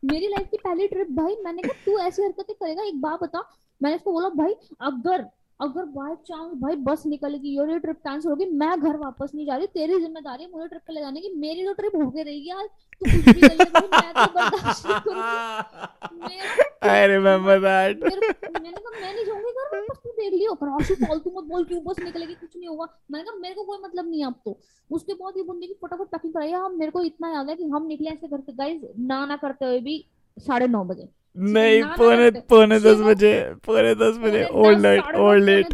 मेरी लाइफ की पहली ट्रिप भाई मैंने कहा तू ऐसी हरकतें करेगा एक बात बता। मैंने उसको बोला भाई अगर अगर बाय चांस भाई बस निकल गई और ये ट्रिप कैंसिल होगी मैं घर वापस नहीं जा रही तेरी ज़िम्मेदारी मुझे ट्रिप पे ले जाने की मेरी तो ट्रिप होके रहेगी यार तू कुछ भी कर ले मैं तो बर्दाश्त नहीं करूँगी। आई रिमेम्बर दैट मैंने कहा मैं नहीं जाऊँगी घर वापस तू देख लियो पर आशु फालतू मत बोल क्यों बस निकलेगी कुछ नहीं होगा। मैंने कहा मेरे को कोई मतलब नहीं अब तो। उसके बाद ये बंदे की फटाफट पैकिंग कराई। हम मेरे को इतना याद है कि हम निकले ऐसे घर से गाइस ना ना करते हुए भी साढ़े नौ बजे। नहीं पौने पौने दस बजे पौने दस बजे दस, लेट ओल्ड लेट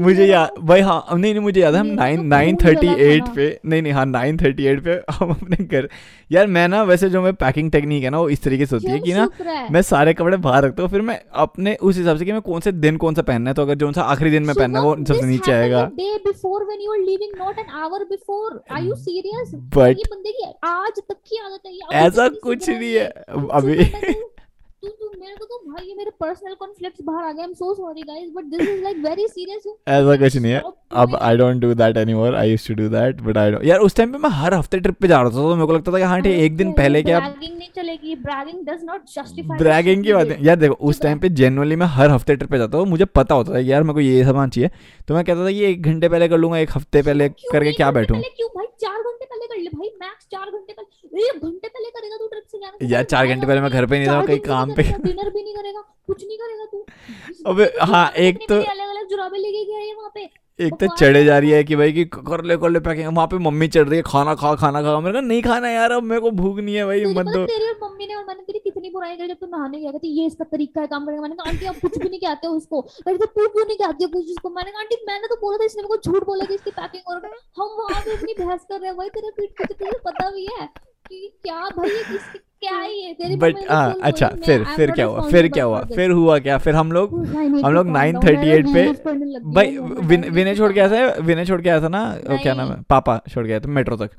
मुझे याद भाई हाँ नहीं नहीं मुझे याद है हम नाइन नाइन थर्टी एट पे नहीं नहीं हाँ नाइन थर्टी एट पे हम अपने घर यार मैं ना वैसे जो मैं पैकिंग टेक्निक है ना वो इस तरीके से होती है कि ना मैं सारे कपड़े बाहर रखता हूँ फिर मैं अपने उस हिसाब से कि मैं कौन से दिन कौन सा पहनना है तो अगर जो सा आखिरी दिन में पहनना है वो सबसे नीचे आएगा? बट ऐसा कुछ नहीं है अभी सुधरना तू- तू तू मेरे को तो भाई ये मेरे पर्सनल कॉन्फ्लिक्ट्स बाहर आ गए I am so sorry guys but this is like very serious ऐसा कुछ नहीं है। अब I don't do that anymore I use to do that but I यार उस टाइम पे मैं हर हफ़्ते ट्रिप पे जा रहा था तो मेरे को लगता था कि हाँ ठीक एक दिन पहले क्या ब्रैगिंग नहीं चलेगी। Bragging does not justify bragging की बात है यार देखो उस टाइम पे जनरली मैं हर हफ़्ते ट्रिप पे जाता हूँ मुझे पता होता था कि यार मेरे को ये सामान चाहिए। तो मैं कहता था कि एक घंटे पहले कर लूँगा एक हफ़्ते पहले करके क्या बैठूं? क्यों भाई चार घंटे पहले कर ले। भाई मैक्स घंटे पहले घंटे पहले करेगा तू ट्रिप से जाने यार पहले, चार घंटे पहले मैं घर पे नहीं था कहीं काम पे। करेगा, डिनर भी नहीं करेगा कुछ नहीं करेगा तू। अबे, हाँ, एक तो- अलग अलग जुराबे लेके गया है वहाँ पे। एक तो चढ़े जा रही है कि भाई कि कर ले कर ले पैकिंग। वहाँ पे मम्मी चढ़ रही है खाना खा खाना खा। मैंने कहा नहीं खाना यार अब मेरे को भूख नहीं है भाई मत दो। तेरी और मम्मी ने और मैंने तेरी कितनी बुराई करी जब तू नहाने गया कहती ये इसका तरीका है काम करने का। मैंने कहा आंटी आप कुछ भी नहीं कहते हो उसको। कहती तो तू क्यों नहीं कहती हो कुछ उसको? मैंने कहा आंटी मैंने तो बोला था इसने मेरे को झूठ बोला कि इसकी पैकिंग और हम वहाँ पे इतनी बहस कर रहे हैं भाई तेरे पीठ पीछे तुझे पता भी है। कि क्या भाई क्या है बट हाँ अच्छा फिर फिर क्या हुआ? फिर क्या हुआ? फिर हुआ क्या? फिर हम लोग हम लोग नाइन थर्टी एट पे भाई है, विनय छोड़ के था? विनय छोड़ के आया था ना? क्या नाम है? पापा छोड़ के आया था मेट्रो तक।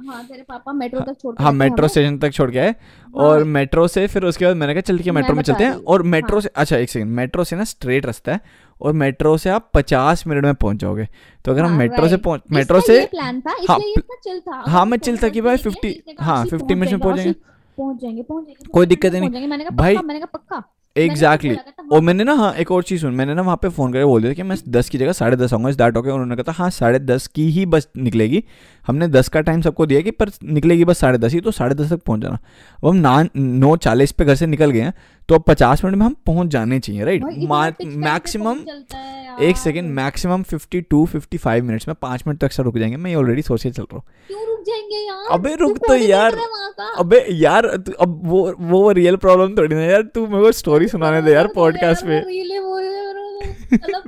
हाँ मेट्रो तक छोड़ के हाँ। स्टेशन तक छोड़ के आए। हाँ, और मेट्रो से फिर उसके बाद मैंने कहा चल है मैं मेट्रो में चलते हैं। और मेट्रो हाँ। से अच्छा एक सेकंड मेट्रो से ना स्ट्रेट रास्ता है। और मेट्रो से आप पचास मिनट में पहुँच जाओगे। तो अगर हम हाँ, मेट्रो से. पहुँच मेट्रो से प्लान था हाँ, चिल था। हाँ, मैं चिल था कि भाई पहुँच गए, 50 इसने कहा, हाँ, फिफ्टी मिनट में पहुँच पहुँच जाएँगे। पहुँच जाएँगे कोई दिक्कत नहीं। मैंने कहा भाई, मैंने कहा पक्का। एग्जैक्टली मैंने बोला, कहता, और मैंने ना हाँ एक और चीज़ सुन मैंने ना वहाँ पे फ़ोन करके बोल दिया कि मैं दस की जगह साढ़े दस आऊँगा इस दैट ओके उन्होंने कहा था हाँ साढ़े दस की ही बस निकलेगी। हमने दस का टाइम सबको दिया कि पर निकलेगी बस साढ़े दस ही तो साढ़े दस तक पहुँच जाना। अब हम ना नौ चालीस पे घर से निकल गए हैं तो अब पचास मिनट में हम पहुँच जाने चाहिए राइट? time पे मैक्सिमम है? एक second maximum fifty two fifty five minutes में पाँच मिनट तक सर रुक जाएँगे। मैं ऑलरेडी सोच के चल रहा हूँ। जाएँगे यार। अबे रुक तो यार। अबे यार अब वो वो रियल प्रॉब्लम थोड़ी ना यार तू मेरे को स्टोरी सुनाने दे यार पॉडकास्ट पे। मतलब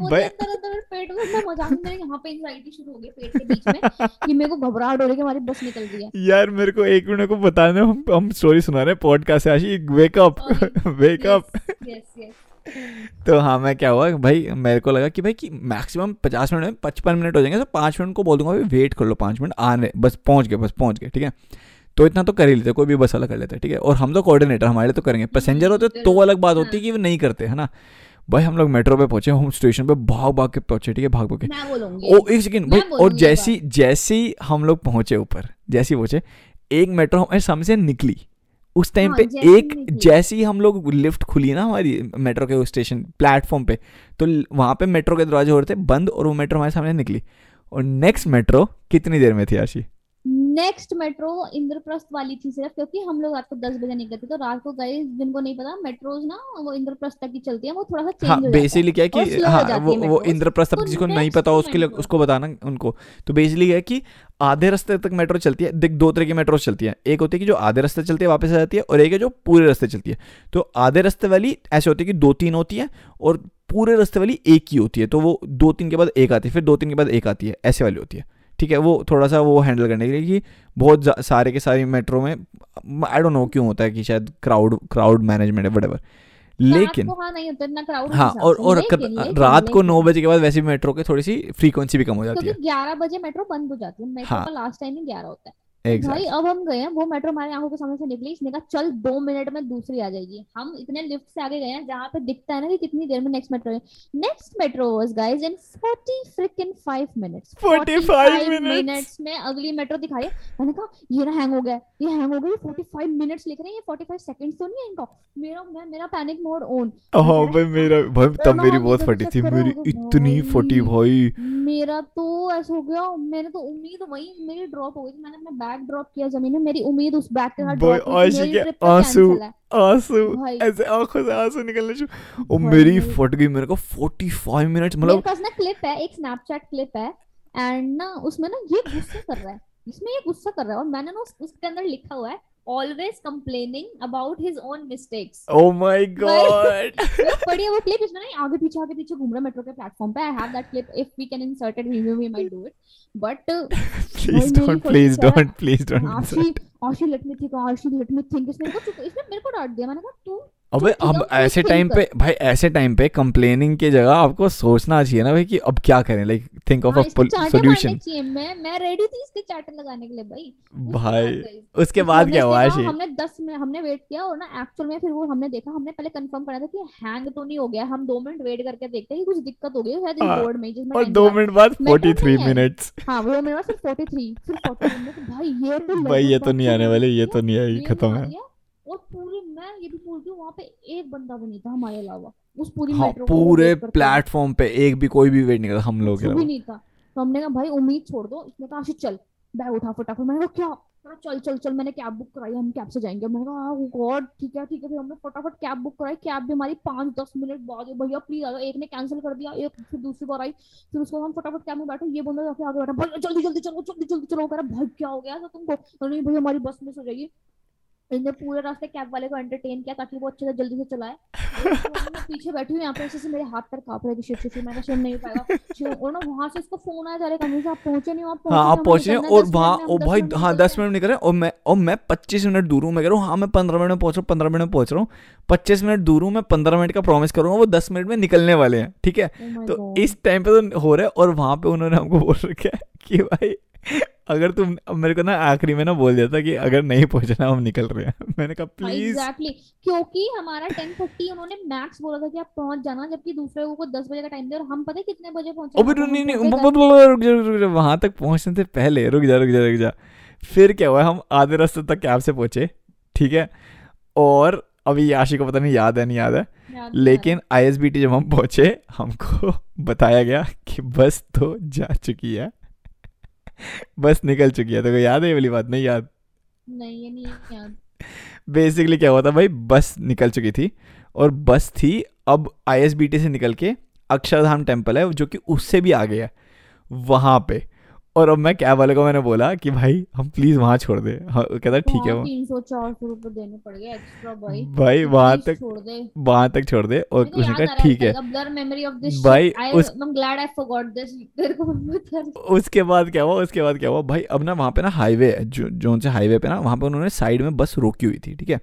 पेट में मैं मज़ाक में यहाँ पे एंजाइटी शुरू हो गई पेट के बीच में कि मेरे को घबराहट हो रही है हमारी बस निकल है। यार मेरे को एक मिनट को बताने हम हम स्टोरी सुना रहे हैं पॉडकास्ट से आशी यस यस तो हाँ मैं क्या हुआ भाई मेरे को लगा कि भाई कि मैक्सिमम पचास मिनट में पचपन मिनट हो जाएँगे तो पाँच मिनट को बोल दूँगा भाई वेट कर लो पाँच मिनट आने बस पहुँच गए बस पहुँच गए ठीक है? तो इतना तो कर ही लेते कोई भी बस अलग कर लेते ठीक है? और हम तो कोऑर्डिनेटर हमारे तो करेंगे। पैसेंजर होते तो अलग बात होती है। कि वो नहीं करते है ना? भाई हम लोग मेट्रो पे पहुँचे हम स्टेशन पे भाग भाग के पहुँचे ठीक है? भाग भाग के। ओ एक सेकंड भाई और जैसी जैसी हम लोग पहुँचे ऊपर जैसी ही पहुँचे एक मेट्रो हमारे सामने से निकली। उस टाइम हाँ, पे एक। जैसे ही हम लोग लिफ्ट खुली ना हमारी मेट्रो के स्टेशन प्लेटफॉर्म पे तो वहाँ वहाँ पे मेट्रो के दरवाजे हो रहे थे बंद और वो मेट्रो हमारे सामने निकली और नेक्स्ट मेट्रो कितनी देर में थी आशी नेक्स्ट मेट्रो इंद्रप्रस्थ वाली थी सिर्फ़ क्योंकि हम लोग रात को दस बजे निकले थे तो रात को गए जिनको नहीं पता मेट्रोज ना वो इंद्रप्रस्थ तक की चलती है वो थोड़ा सा चेंज हाँ हो है। बेसिकली क्या है कि हाँ वो वो इंद्रप्रस्थ अब तो जिसको नहीं पता हो उसके लिए उसको बताना उनको। तो बेसिकली क्या है कि आधे रास्ते तक मेट्रो चलती है देख दो तरह की मेट्रो चलती है। एक होती है कि जो आधे रास्ते चलती है वापस आ जाती है और एक है जो पूरे रास्ते चलती है। तो आधे रास्ते वाली ऐसे होती है कि दो तीन होती है और पूरे रास्ते वाली एक ही होती है। तो वो दो तीन के बाद एक आती है फिर दो तीन के बाद एक आती है ऐसे वाली होती है। ठीक है वो थोड़ा सा वो हैंडल करने के लिए कि बहुत सारे के सारे मेट्रो में आई डोंट नो क्यों होता है कि शायद क्राउड क्राउड मैनेजमेंट है वटेवर लेकिन रात को हाँ नहीं होता इतना हाँ और और लेकिन, रात को नौ बजे के बाद वैसे मेट्रो के थोड़ी सी फ्रीक्वेंसी भी कम हो जाती है। ग्यारह बजे मेट्रो बंद हो जाती है मेट्रो हाँ। का लास्ट टाइम ही ग्यारह होता है। तो भाई अब हम गए हैं वो मेट्रो हमारी आँखों के सामने से निकली इसने कहा चल दो मिनट में दूसरी आ जाएगी। हम इतने लिफ्ट से आगे गए हैं जहाँ पे दिखता है ना कि कितनी देर में नेक्स्ट मेट्रो है। Next metro was guys in 40 freaking 5 minutes 45 minutes में अगली मेट्रो दिखाई। मैंने कहा ये ना हैंग हो गया ये हैंग हो गया 45 मिनट्स लिख रहे हैं ये 45 सेकंड्स तो नहीं है इनका? मेरा मैं मेरा पैनिक मोड ऑन हाँ भाई मेरा भाई तब मेरी बहुत फटी थी मेरी इतनी फटी भाई। मेरा तो ऐसा हो गया मैंने तो उम्मीद वही मेरी ड्रॉप हो गई थी मैंने अपना बैग ड्रॉप किया ज़मीन में मेरी उम्मीद उस बैग के साथ ड्रॉप हुई मेरी आँसू आँसू ऐसे आँखों से आँसू निकलने शुरू। और मेरी फट गई मेरे को 45 मिनट्स मेरे मतलब पास ना क्लिप है एक स्नैपचैट क्लिप है एंड ना उसमें ना ये गुस्सा कर रहा है इसमें ये गुस्सा कर रहा है और मैंने ना उसके अंदर लिखा हुआ है always complaining about his own mistakes oh my God पढ़ी है वो क्लिप इसमें ना आगे पीछे आगे पीछे घूम रहा मेट्रो के प्लेटफॉर्म पे. I have that clip if we can insert it we we might do it but please please sir है। Don't please don't Ashi Ashi let me think Ashi let me think इसने मेरे को इसने मेरे को डांट दिया. मैंने कहा तू अबे चुप अब ऐसे टाइम पे भाई ऐसे टाइम पे कंप्लेनिंग की जगह आपको सोचना चाहिए ना भाई कि अब क्या करें? लाइक थिंक ऑफ़ हाँ, अ सॉल्यूशन मैं मैं रेडी थी इसके चांटे लगाने के लिए भाई। भाई उसके बाद क्या हुआ आशी हमने 10 मिनट हमने वेट किया और ना एक्चुअल में फिर वो हमने देखा हमने पहले कंफर्म करा था कि हैंग तो नहीं हो गया। हम दो मिनट वेट करके देखते हैं कि कुछ दिक्कत हो गई है शायद हाँ, बोर्ड में जिसमें और time दो लगा। मिनट बाद 43 मिनट्स हाँ वो मेरे पास सिर्फ़ 43 सिर्फ़ 43 मिनट भाई ये तो भाई ये तो नहीं आने वाले ये तो नहीं आएगी खत्म है। और पूरे मैं ये भी बोलती हूँ वहाँ पे एक बंदा भी नहीं था हमारे अलावा। उस पूरी हाँ मेट्रो पूरे। प्लेटफॉर्म पे एक भी कोई भी वेट नहीं कर हम लोग भी नहीं था। तो हमने कहा भाई उम्मीद छोड़ दो इसने कहा आशीष चल बैग उठा फटाफट। मैंने कहा क्या? कहा, चल चल चल मैंने कैब बुक कराई हम कैब से जाएँगे। मैंने कहा oh गॉड ठीक है ठीक है। फिर हमने फटाफट कैब बुक कराई कैब भी हमारी पाँच दस मिनट बाद भैया प्लीज़ आ जाओ एक ने कैंसिल कर दिया एक फिर दूसरी बार आई फिर उसको हम फटाफट कैब में बैठे ये बंदा जाके आगे बैठा भाई जल्दी जल्दी चलो जल्दी जल्दी चलो। कह रहा भाई क्या हो गया? ऐसा तुमको? नहीं भाई हमारी बस मिस हो जाएगी। इनने पूरे रास्ते कैब वाले को एंटरटेन किया ताकि वो अच्छे से जल्दी से चलाए। और मैं पीछे बैठी हूँ यहाँ पे ऐसे से मेरे हाथ पैर काँप रहे थे शिट शिट शिट, मैं कहा शिट नहीं हो शिट, और ना वहाँ से इसको फ़ोन आया जा रहा है आप पहुँचे नहीं आप हाँ आप पहुँचे और वहाँ ओ भाई हम 10 मिनट में हाँ दस मिनट निकल रहे और मैं और मैं पच्चीस मिनट दूर हूँ मैं कह रहा हूँ हाँ मैं पंद्रह मिनट में पहुँच रहा हूँ पंद्रह मिनट में पहुँच रहा हूँ। पच्चीस मिनट दूर हूँ मैं पंद्रह मिनट का प्रॉमिस करूँगा वो दस मिनट में निकलने वाले हैं ठीक है? Oh तो इस टाइम पे तो हो रहा है और वहाँ पे उन्होंने हमको बोल रखा है कि भाई अगर तुम मेरे को ना आखिरी में ना बोल दिया था कि अगर नहीं पहुँचना हम निकल रहे हैं। मैंने कहा हाँ, प्लीज़ एग्जैक्टली क्योंकि हमारा 10:30 उन्होंने मैक्स बोला था कि आप पहुँच जाना जबकि दूसरे को 10 बजे का टाइम दिया और हम पता है कितने बजे पहुँचे अबे नहीं नहीं रुक जा रुक जा वहाँ तक पहुँचने से पहले रुक जा रुक जा रुक जा। फिर क्या हुआ हम आधे रास्ते तक कैब से पहुँचे ठीक है? और अभी ये आशी को पता नहीं याद है नहीं याद है? आ लेकिन आईएसबीटी जब हम पहुँचे हमको बताया गया कि बस तो जा चुकी है। बस निकल चुकी है तो कोई याद है ये वाली बात? नहीं याद। नहीं ये नहीं याद। बेसिकली क्या हुआ था भाई बस निकल चुकी थी और बस थी अब आईएसबीटी से निकल के अक्षरधाम टेंपल है जो कि उससे भी आ गया वहाँ पे। और अब मैं कैब वाले को मैंने बोला कि भाई हम प्लीज़ वहाँ छोड़ दे। हाँ, कहता ठीक है वो तीन सौ चार सौ रुपए देने पड़ गए एक्स्ट्रा भाई भाई वहाँ तक छोड़ दे। वहाँ तक छोड़ दे और उसने कहा ठीक है। भाई, उस- ग्लैड आई फॉरगॉट दिस तेरे को उसके बाद क्या हुआ उसके बाद क्या हुआ भाई अब ना वहाँ पे ना हाईवे है जो से हाईवे पे ना वहाँ पे उन्होंने साइड में बस रोकी हुई थी ठीक है?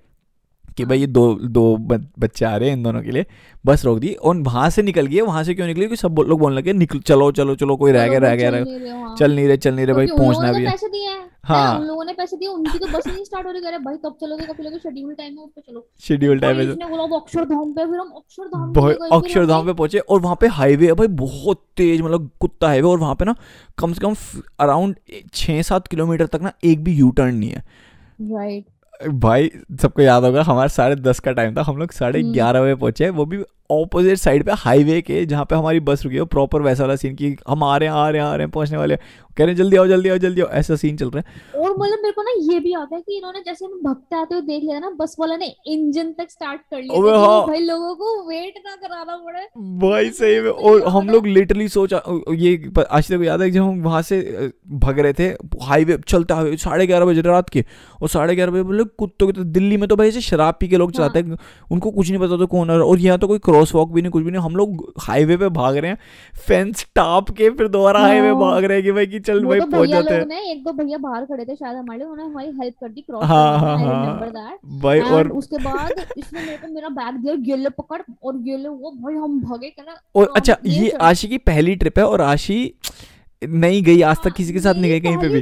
कि भाई ये दो दो बच्चे आ रहे हैं इन दोनों के लिए बस रोक दी। और वहाँ से निकल गई वहाँ से क्यों निकली? क्योंकि सब लोग बोलने लगे निकल चलो चलो चलो कोई रह गया रह गया रह गया। चल नहीं रहे चल नहीं रहे भाई पहुँचना भी है। हैं। हाँ। उन लोगों ने पैसे दिए उनकी तो बस नहीं स्टार्ट हो रही। रहे भाई कब चलोगे? कब चलोगे? शेड्यूल टाइम है उस पे चलो। शेड्यूल टाइम है इसने बोला अक्षरधाम पे फिर हम अक्षरधाम अक्षरधाम पे पहुँचे और वहाँ पे हाईवे है। भाई बहुत तेज मतलब कुत्ता हाईवे और वहाँ पे ना कम से कम अराउंड छः सात किलोमीटर तक ना एक भी यू टर्न नहीं है। राइट भाई सबको याद होगा हमारा साढ़े दस का टाइम था हम लोग साढ़े हम्म। ग्यारह बजे पहुँचे वो भी ऑपोजिट साइड पे हाईवे के जहाँ पे हमारी बस रुकी है प्रॉपर वैसा वाला सीन की हम आ रहे हैं आ रहे हैं आ रहे हैं पहुँचने वाले कह रहे हैं जल्दी आओ जल्दी आओ जल्दी आओ। ऐसा सीन चल रहा है। और मतलब मेरे को ना ये भी आता है कि इन्होंने जैसे हम भगते आते हुए देख लिया ना बस वाला ने इंजन तक स्टार्ट कर लिया। हाँ। भाई लोगों को वेट ना कराना पड़े भाई सही में और हम लोग लिटरली सोचा ये आज तक याद है जब हम वहाँ से भग रहे थे हाईवे चलते हाईवे साढ़े ग्यारह बजे रात के और साढ़े ग्यारह बजे बोले कुत्तों के तो दिल्ली में तो भाई ऐसे शराब पी के लोग चलाते हैं उनको कुछ नहीं पता तो कौन और यहाँ तो कोई क्रॉस वॉक भी नहीं कुछ भी नहीं। हम लोग हाईवे पे भाग रहे हैं। फेंस टाप के फिर दोबारा हाईवे हाँ। भाग रहे हैं कि भाई कि चल भाई तो पहुँच जाते हैं। एक दो भैया बाहर खड़े थे शायद हमारे उन्होंने हमारी हेल्प कर दी क्रॉस हाँ, हाँ, हाँ। भाई और उसके बाद इसने मेरे को मेरा बैग दिया गेले पकड़ और गेले वो भाई हम भागे कहना और अच्छा ये आशी की पहली ट्रिप है और आशी नहीं गई आज तक किसी के साथ नहीं गई कहीं पे भी।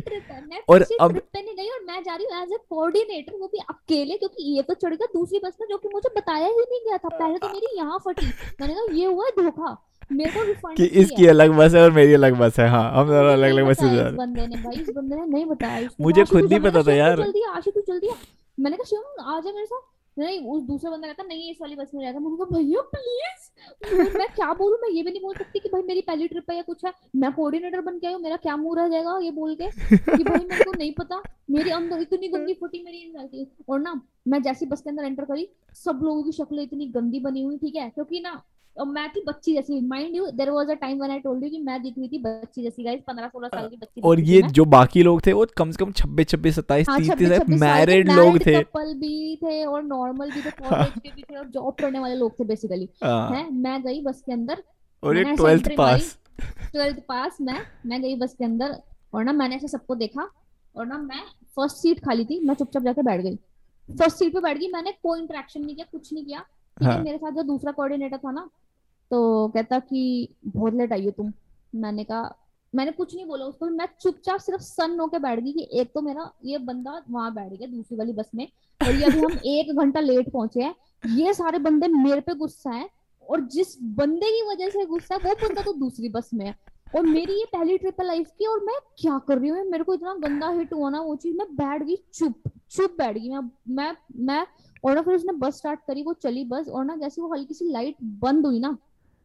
और अब- पे नहीं गई और मैं जा रही हूँ एज ए कोऑर्डिनेटर वो भी अकेले क्योंकि ये तो चढ़ गया दूसरी बस में जो कि मुझे बताया ही नहीं गया था। पहले तो मेरी यहाँ फटी। मैंने कहा ये हुआ धोखा। मेरे को रिफंड कि इसकी अलग बस है और मेरी अलग बस है। हाँ हम दोनों अलग अलग बस से जा रहे हैं। बंदे ने भाई इस बंदे ने नहीं बताया। मुझे खुद नहीं पता था यार। जल्दी आशी तू जल्दी मैंने कहा शिवम आ जा मेरे साथ। नहीं, उस दूसरा बंदा कहता, नहीं, इस वाली बस में जाएगा। मैंने कहा, भैया प्लीज़ मैं क्या बोलूँ? मैं ये भी नहीं बोल सकती कि भाई मेरी पहली ट्रिप है या कुछ है। मैं कोऑर्डिनेटर बन के आई मेरा क्या मुँह रह जाएगा ये बोल के? कि भाई मेरे को नहीं पता। मेरे अंदर इतनी गंदी फुटी मेरी एंजाइटी और ना, मैं जैसी बस के अंदर एंटर करी, सब लोगों की शक्ल इतनी गंदी बनी हुई, ठीक है? क्योंकि ना और मैं थी बच्ची जैसी। Mind you there was a time when I told you कि मैं दिख रही थी बच्ची जैसी गाइस 15 16 साल की बच्ची और ये जो बाकी लोग थे वो कम से कम छब्बीस छब्बीस सत्ताईस हाँ, तीस 26 तीस 26 साल मैरिड लोग थे। couple भी थे और नॉर्मल भी थे कॉलेज के भी थे और जॉब करने वाले लोग थे बेसिकली हाँ, है मैं गई बस के अंदर। और ये मैंने ऐसे twelfth entry pass twelfth pass मैं मैं गई बस के अंदर और ना मैंने ऐसे सबको देखा और ना मैं फ़र्स्ट सीट खाली थी मैं चुपचाप जाके बैठ गई। फ़र्स्ट सीट पे बैठ गई मैंने कोई इंटरेक्शन नहीं किया कुछ नहीं किया। हाँ। मेरे साथ जो दूसरा कोऑर्डिनेटर था ना तो कहता कि बहुत लेट आई हो तुम। मैंने कहा मैंने कुछ नहीं बोला उसको। मैं चुपचाप सिर्फ़ सन होके बैठ गई कि एक तो मेरा ये बंदा वहाँ बैठ गया दूसरी वाली बस में और ये अभी हम एक घंटा लेट पहुँचे हैं। ये सारे बंदे मेरे पे गुस्सा है और जिस बंदे की वजह से गुस्सा है वो बंदा तो दूसरी बस में। है और मेरी ये पहली ट्रिप है लाइफ की और मैं क्या कर रही हूँ? मेरे को इतना गंदा हिट हुआ ना वो चीज़। मैं बैठ गई चुप चुप बैठ गई। मैं मैं मैं और ना फिर उसने बस स्टार्ट करी वो चली बस और ना जैसे वो हल्की सी लाइट बंद हुई ना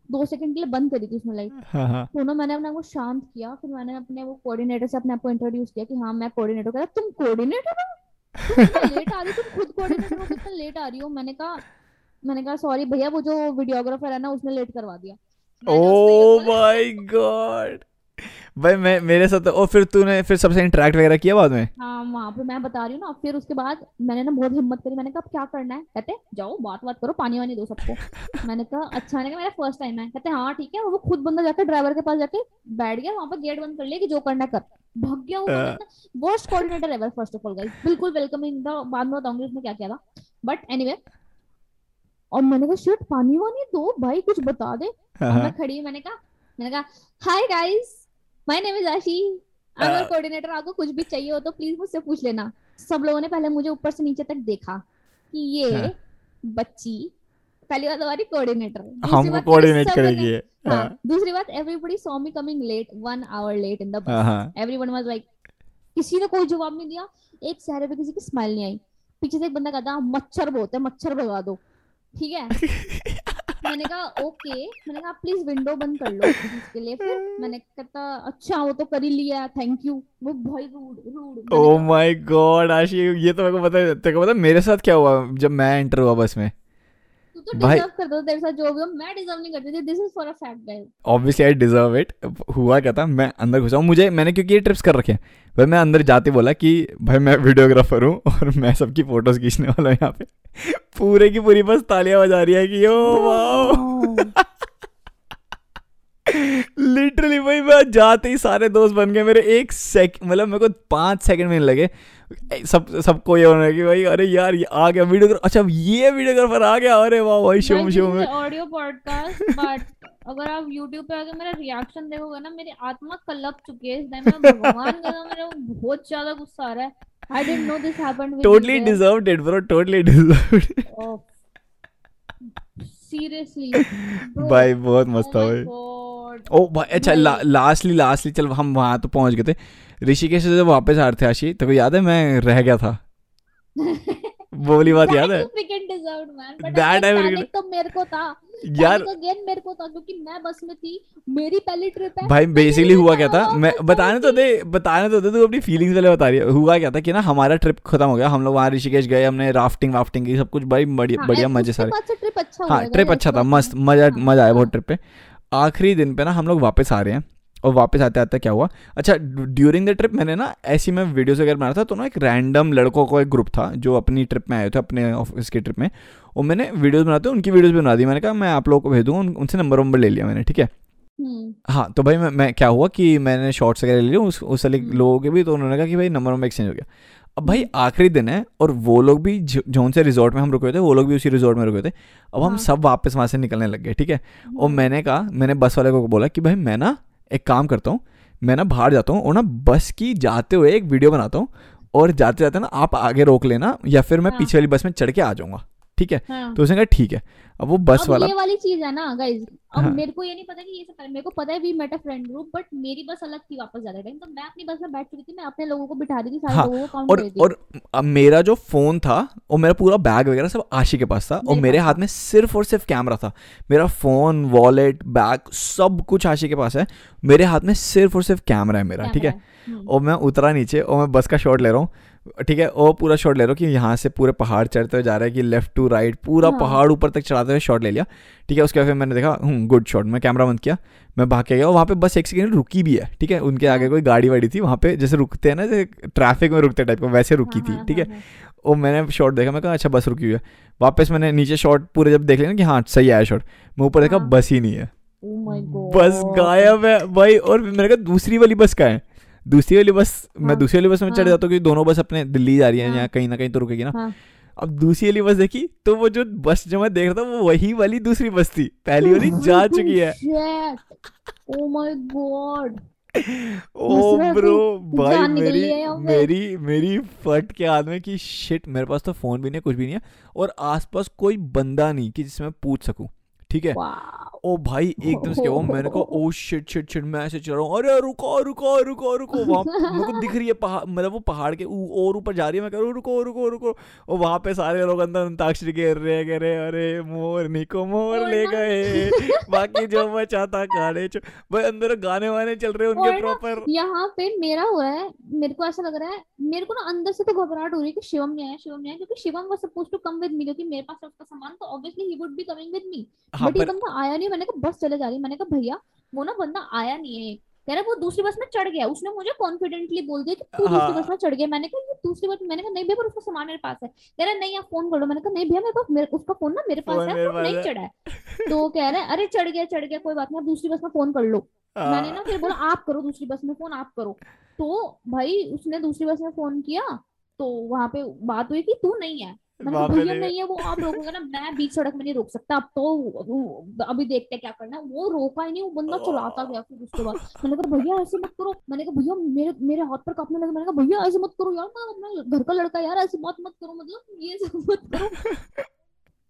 दो सेकंड के लिए बंद करी थी उसने लाइट हाँ हाँ। तो ना मैंने अपने को शांत किया फिर मैंने अपने वो कोऑर्डिनेटर से अपने आप को इंट्रोड्यूस किया कि हाँ मैं कोऑर्डिनेटर कह तुम कोऑर्डिनेटर हो? लेट आ रही तुम खुद कोऑर्डिनेटर हो कितना लेट आ रही हो? मैंने कहा मैंने कहा सॉरी भैया वो जो वीडियोग्राफर है ना उसने लेट करवा दिया. ओ माय गॉड भाई मैं मेरे साथ और फिर तूने फिर सबसे इंटरेक्ट वगैरह किया बाद में? हाँ वहाँ पे मैं बता रही हूँ ना फिर उसके बाद मैंने ना बहुत हिम्मत करी मैंने कहा अब क्या करना है? कहते जाओ बात बात करो पानी वानी दो सबको. मैंने कहा अच्छा मैंने कहा मेरा फ़र्स्ट टाइम है. कहते हाँ ठीक है वो खुद बंदा जाकर ड्राइवर के पास जाके बैठ गया वहाँ पर गेट बंद कर लिया कि जो करना है कर। भाग गया वो हाँ। Worst coordinator ever first of all guys बिल्कुल वेलकमिंग था बाद में बताऊँगी उसने क्या किया था। बट एनीवे और मैंने कहा शिट पानी वानी दो भाई कुछ बता दे। हाँ, मैं हाँ। खड़ी हूँ मैंने कहा मैंने कहा hi guys my name is Ashi I am Uh, coordinator आपको कुछ भी चाहिए हो तो प्लीज़ मुझसे पूछ लेना। सब लोगों ने पहले मुझे ऊपर से नीचे तक देखा कि ये हाँ। बच्ची पहली बात हमारी कोऑर्डिनेटर हमको कोऑर्डिनेट करेगी ये। हाँ हाँ। दूसरी बात everybody saw me coming late one hour late in the हाँ बस हाँ। एवरीवन वाज लाइक किसी ने कोई जवाब नहीं दिया। एक चेहरे पे किसी की स्माइल नहीं आई। पीछे से एक बंदा कहता मच्छर बहुत है मच्छर भगा दो। ठीक है? मैंने कहा ओके. मैंने कहा प्लीज़ विंडो बंद कर लो इसके लिए. फिर मैंने कहता अच्छा वो तो कर ही लिया थैंक यू वो भाई rude rude oh my God Ashi ये तो मेरे को पता है तेरे को पता मेरे साथ क्या हुआ जब मैं एंटर हुआ बस में? तू तो डिजर्व करता था तेरे साथ जो भी हो मैं डिजर्व नहीं करती थी। This is for a fact guys obviously I deserve it हुआ क्या था? मैं अंदर घुसा मुझे मैंने क्योंकि ये ट्रिप्स कर रखे हैं। भाई मैं अंदर जाते बोला कि भाई मैं वीडियोग्राफर हूँ और मैं सबकी फ़ोटोज़ खींचने वाला हूँ यहाँ पे। पूरे की पूरी बस तालियाँ बजा रही है कि ओ वाओ लिटरली भाई मैं जाते ही सारे दोस्त बन गए मेरे एक सेक मतलब मेरे को पाँच सेकंड में लगे। सब सबको ये होना कि भाई अरे यार ये आ गया वीडियोग्राफर अच्छा ये वीडियोग्राफर आ गया अरे वाह भाई शुभ शुभ ऑडियो पॉडकास्ट बट अगर आप YouTube पे आके मेरा रिएक्शन देखोगे ना मेरी आत्मा कलप चुकी है इस टाइम मैं भगवान का मेरे को बहुत ज़्यादा गुस्सा आ रहा है। I didn't know this happened totally deserved it bro totally deserved seriously भाई बहुत मस्त था भाई। ओ अच्छा लास्टली लास्टली चल हम वहाँ तो पहुँच गए थे। ऋषिकेश से जब वापस आ रहे थे आशी तो याद है मैं रह गया था? वो वाली बात याद है? दैट पैनिक तो मेरे को था। यार अगेन मेरे को था क्योंकि मैं बस में थी मेरी पहली ट्रिप है भाई बेसिकली हुआ क्या था? मैं बताने तो दे बताने तो दे तू अपनी फीलिंग्स पहले बता रही है। हुआ क्या था कि ना हमारा ट्रिप खत्म हो गया हम लोग वहाँ ऋषिकेश गए हमने राफ्टिंग वाफ्टिंग की सब कुछ भाई बढ़िया हाँ, बढ़िया मज़े सारे। ट्रिप अच्छा हाँ ट्रिप अच्छा था मस्त मज़ा हाँ, मज़ा आया बहुत। ट्रिप पे। आखिरी दिन पे ना हम लोग वापस आ रहे हैं और वापस आते आते क्या हुआ? अच्छा ड्यूरिंग द ट्रिप मैंने ना ऐसी मैं वीडियोस वगैरह बना था तो ना एक रैंडम लड़कों का एक ग्रुप था जो अपनी ट्रिप में आए थे अपने ऑफ़िस की ट्रिप में। और मैंने वीडियोस बनाते उनकी वीडियोस भी बना दी। मैंने कहा मैं आप लोगों को भेज दूँगा उनसे नंबर वंबर ले लिया मैंने ठीक है? हम्म। हाँ तो भाई मैं, मैं क्या हुआ कि मैंने शॉर्ट्स वगैरह ले लिया उस उस हम्म। लोगों के भी तो उन्होंने कहा कि भाई नंबर वंबर एक्सचेंज हो गया। अब भाई आखिरी दिन है और वो लोग भी जो- जौन से रिजॉर्ट में हम रुके हुए थे वो लोग भी उसी रिजॉर्ट में रुके थे अब हम हाँ। सब वापस वहाँ से निकलने लग गए ठीक है और हम्म, मैंने कहा मैंने बस वाले को बोला कि भाई मैं ना एक काम करता हूँ मैं ना बाहर जाता हूँ और ना बस की जाते हुए एक वीडियो बनाता हूँ और जाते जाते ना आप आगे रोक लेना या फिर मैं हाँ। पीछे वाली बस में चढ़ के आ जाऊँगा ठीक है? हाँ। तो उसने कहा ठीक है। अब वो बस अब वाला ये वाली चीज़ है ना गाइज़ अब हाँ। मेरे को ये नहीं पता कि ये सब मेरे को पता है we met a friend group but मेरी बस अलग थी वापस जाते टाइम तो मैं अपनी बस में बैठ चुकी थी मैं अपने लोगों को बिठा रही थी सारे हाँ, लोगों को काउंट और कर रही थी। और अब मेरा जो फ़ोन था और मेरा पूरा बैग वगैरह सब आशी के पास था और मेरे मेरे हाथ में सिर्फ़ और सिर्फ़ कैमरा था। मेरा फ़ोन वॉलेट बैग सब कुछ आशी के पास है। मेरे हाथ में सिर्फ़ और सिर्फ़ कैमरा है मेरा ठीक है? हम्म, और मैं उतरा नीचे और मैं बस का शॉट ले रहा हूँ। ठीक है और पूरा शॉट ले रहा हूँ कि यहाँ से पूरे पहाड़ चढ़ते हुए जा रहा है कि लेफ़्ट टू राइट पूरा हाँ। पहाड़ ऊपर तक चढ़ाते हुए शॉट ले लिया ठीक है उसके बाद फिर मैंने देखा हूँ गुड शॉट मैं कैमरा बंद किया मैं भाग के गया और वहाँ पे बस एक सेकेंड रुकी भी है ठीक है उनके आगे हाँ। कोई गाड़ी वाड़ी थी वहाँ पे जैसे रुकते हैं ना जैसे ट्रैफ़िक में रुकते टाइप का वैसे रुकी हाँ, थी हाँ, ठीक है। और मैंने शॉट देखा मैं कहा अच्छा बस रुकी हुई है वापस मैंने नीचे शॉट पूरे जब देख लिया ना कि हाँ सही आया शॉट मैं ऊपर देखा। बस ही नहीं है Oh बस गायब है भाई और मेरे कहा दूसरी वाली बस कहाँ है दूसरी वाली बस हाँ, मैं दूसरी वाली बस में चढ़ हाँ। जाता हूँ क्योंकि दोनों बस अपने दिल्ली जा रही है हाँ। या कहीं ना कहीं तो रुकेगी ना हाँ। अब दूसरी वाली बस देखी तो वो जो बस जो मैं देख रहा था वो वही वाली दूसरी बस थी पहली वाली जा चुकी है. Oh my God. O bro भाई मेरी यहाँ। मेरी मेरी फट के हाथ में कि शिट मेरे पास तो फ़ोन भी नहीं है कुछ भी नहीं है और आसपास कोई बंदा नहीं कि जिससे मैं पूछ सकूँ ठीक है. ओ भाई एकदम से हुआ मैंने कहा ओ शिट शिट शिट मैं ऐसे चल रहा हूँ अरे रुको रुको रुको रुको वहाँ मेरे को दिख रही है पहाड़ मतलब वो पहाड़ के और ऊपर जा रही है मैं कह रहा हूँ रुको रुको रुको। और वहाँ पे सारे लोग अंदर अंताक्षरी खेल रहे हैं कह रहे हैं, अरे मोरनी को मोर ले गए बाकी जो बचा था खाने भाई अंदर गाने वाने चल रहे हैं उनके प्रॉपर यहाँ पे मेरा हो रहा है मेरे को ऐसा लग रहा है मेरे को ना अंदर से तो घबराहट हो रही है कि शिवम नहीं आया शिवम नहीं आया क्योंकि Shivam was suppose to come with me क्योंकि मेरे पास उसका सामान तो obviously he would be coming with me but ये बंदा आया नहीं मैंने कहा बस चले जा रही मैंने कहा भैया वो ना बंदा आया नहीं है। कह रहा वो दूसरी बस में चढ़ गया। उसने मुझे कॉन्फिडेंटली बोल दिया कि तू दूसरी हाँ। बस में चढ़ गया। मैंने कहा ये दूसरी बस मैंने कहा नहीं भैया पर उसका सामान मेरे पास है। कह रहा नहीं आप फ़ोन कर। लो मैंने कहा नहीं भैया मेरे पास मेरे, उसका फ़ोन ना मेरे पास है वो नहीं चढ़ा है। तो कह रहा है अरे चढ़ गया चढ़ गया कोई बात नहीं आप दूसरी बस में फ़ोन कर लो। मैंने ना फिर बोला आप करो दूसरी बस में फ़ोन आप करो। तो भाई उसने दूसरी बस में फ़ोन किया तो वहाँ पे बात हुई कि तू नहीं है। नहीं- है वो आप रोकोगे ना मैं बीच सड़क में नहीं रोक सकता अब तो अभी देखते हैं क्या करना वो रोका ही नहीं वो बंदा चलाता गया फिर उसके बाद। मैंने कहा भैया ऐसे मत करो। मैंने कहा भैया मेरे मेरे हाथ पर कांपने लगे। मैंने कहा भैया ऐसे मत करो यार मैं अपना घर का लड़का यार ऐसे मत मत करो मतलब ये सब मत करो।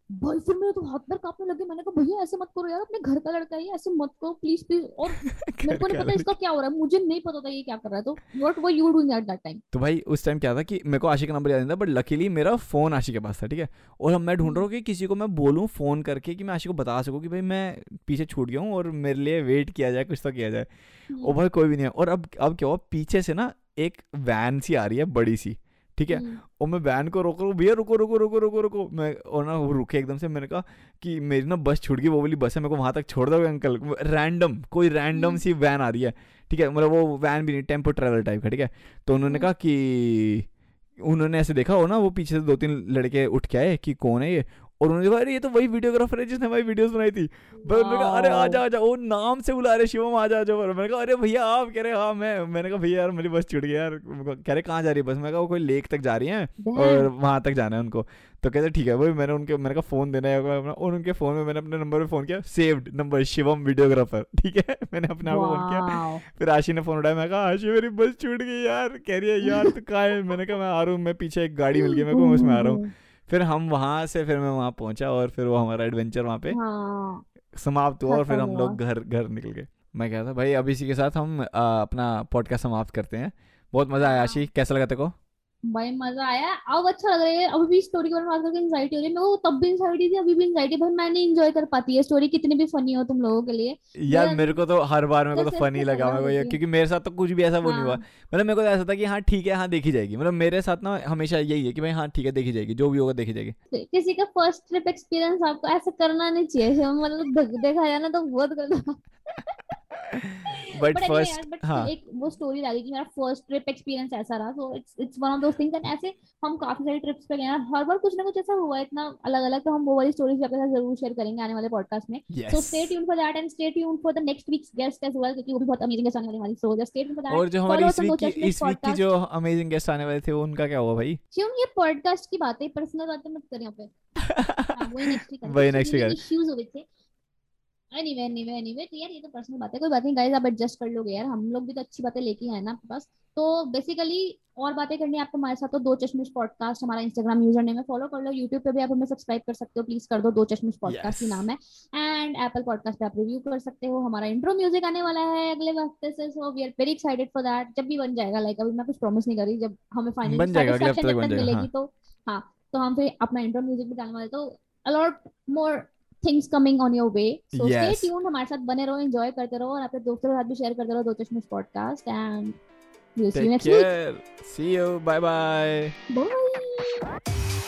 भाई फिर मेरे तो हाथ पर कांपने लगे मैंने कहा भैया ऐसे मत करो यार अपने घर का लड़का है ऐसे मत करो प्लीज़ प्लीज़ और मेरे को नहीं पता इसका क्या हो रहा है। मुझे नहीं पता था ये क्या कर रहा है। तो what were you doing at that time तो भाई उस टाइम क्या था कि मेरे को आशी का नंबर याद नहीं था बट लकीली मेरा फ़ोन आशी के पास था ठीक है? और अब मैं ढूंढ रहा हूँ कि किसी को मैं बोलूँ फ़ोन करके कि मैं आशी को बता सकूँ कि भाई मैं पीछे छूट गया हूँ और मेरे लिए वेट किया जाए कुछ तो किया जाए। और भाई कोई भी नहीं है। और अब अब क्या हुआ पीछे से ना एक वैन सी आ रही है बड़ी सी। ठीक है हम्म। और मैं वैन को रोक रहा हूँ भैया रुको रुको रुको रुको रुको मैं और ना वो रुके एकदम से मैंने कहा कि मेरी ना बस छूट गई वो वाली बस है मेरे को वहाँ तक छोड़ दोगे अंकल रैंडम कोई रैंडम हम्म। सी वैन आ रही है ठीक है मतलब वो वैन भी नहीं टेंपो ट्रेवल टाइप का ठीक है तो उन्होंने हम्म। कहा कि उन्होंने ऐसे देखा हो ना वो पीछे से दो तीन लड़के उठ के आए कि कौन है ये और उन्होंने कहा अरे ये तो वही वीडियोग्राफर है जिसने हमारी वीडियोस बनाई थी। पर उन्होंने कहा अरे आ जा आ जा वो नाम से बुला रहे शिवम आ जा आ जाओ मैंने कहा अरे भैया आप कह रहे हाँ मैं मैंने कहा भैया यार मेरी बस छूट गई यार। कह रहे कहाँ जा रही है बस? मैं कहा वो कोई लेक तक जा रही है और. वहाँ तक जाना है उनको। तो कहते ठीक है वही मैंने उनके मैंने कहा फ़ोन देना है अपना और उनके फ़ोन में मैंने अपने नंबर पे फ़ोन किया सेव्ड नंबर शिवम वीडियोग्राफर ठीक है? मैंने अपने आप को फ़ोन किया। फिर आशी ने फ़ोन उठाया मैं कहा आशी मेरी बस छूट गई यार कह रही है यार तू कहाँ है? मैंने कहा मैं आ रहा हूँ मैं पीछे एक गाड़ी मिल गई मैं उसमें आ रहा हूँ। फिर हम वहाँ से फिर मैं वहाँ पहुँचा और फिर वो हमारा एडवेंचर वहाँ पे हाँ। समाप्त हुआ और फिर हम लोग घर घर निकल गए। मैं कहता था भाई अब इसी के साथ हम आ, अपना पॉडकास्ट समाप्त करते हैं। बहुत मज़ा आया हाँ। आशी कैसा लगा तेरे को? भाई मज़ा आया। अब अच्छा लग रहा है अभी भी स्टोरी के बारे में बात करके एंजाइटी हो रही है। मेरे को तब भी एंजाइटी थी अभी भी एंजाइटी भाई मैं नहीं एंजॉय कर पाती है स्टोरी कितनी भी फनी हो तुम लोगों के लिए। यार मेरा- मेरे को तो हर बार मेरे को तो फनी लगा मेरे को ये क्योंकि मेरे साथ तो कुछ भी ऐसा वो नहीं हुआ। हाँ। मतलब मेरे को तो ऐसा था कि हाँ ठीक है हाँ देखी जाएगी। मतलब मेरे साथ ना हमेशा यही है कि भाई हाँ ठीक है देखी जाएगी जो भी होगा देखी जाएगी। तो किसी का फ़र्स्ट ट्रिप एक्सपीरियंस आपको ऐसा करना नहीं चाहिए मतलब देखा जाए ना तो बहुत गलत बट फ़र्स्ट हाँ। एक वो स्टोरी लगी कि मेरा फ़र्स्ट ट्रिप एक्सपीरियंस ऐसा रहा so it's it's one of those things and ऐसे हम काफ़ी सारी ट्रिप्स पे गए हैं। हर बार कुछ ना कुछ ऐसा हुआ है इतना अलग अलग तो हम वो वाली स्टोरीज आपके साथ ज़रूर शेयर करेंगे आने वाले पॉडकास्ट में। So stay tune for that and stay tune for the next week's guest as well क्योंकि वो भी बहुत अमेजिंग गेस्ट आने वाली so just stay tune for that और जो हमारी इस the वीक की इस वीक की. जो अमेजिंग गेस्ट आने वाले थे उनका क्या हुआ भाई? क्यों? ये पॉडकास्ट की बातें पर्सनल बातें मत करें यहाँ पे। हाँ, वही नेक्स्ट वीक वही next week है। इश्यूज़ हुए थे। एनीवे एनीवे एनीवे तो यार ये तो पर्सनल बात है कोई बात नहीं गाइस आप एडजस्ट कर लोगे यार हम लोग भी तो अच्छी बातें लेके आए ना आपके पास। तो बेसिकली और बातें करनी है आपको हमारे साथ तो दो चश्मिश पॉडकास्ट हमारा इंस्टाग्राम यूज़र नेम है फॉलो कर लो यूट्यूब पे भी आप हमें सब्सक्राइब कर सकते हो प्लीज़ कर दो दो चश्मिश पॉडकास्ट ही Yes. नाम है। एंड एप्पल पॉडकास्ट पे आप रिव्यू कर सकते हो हमारा इंट्रो म्यूज़िक आने वाला है अगले हफ़्ते से so we are very excited for that जब भी बन जाएगा लाइक अभी मैं कुछ प्रॉमिस नहीं कर रही जब हमें फाइनली मिलेगी तो हाँ तो हम फिर अपना इंट्रो म्यूज़िक भी डालने वाले तो a lot more things coming on your way so stay stay tuned हमारे साथ बने रहो एंजॉय करते रहो और अपने दोस्तों के साथ भी शेयर करते रहो Do Chashmish podcast and we'll see you next care. week see you. Bye bye bye.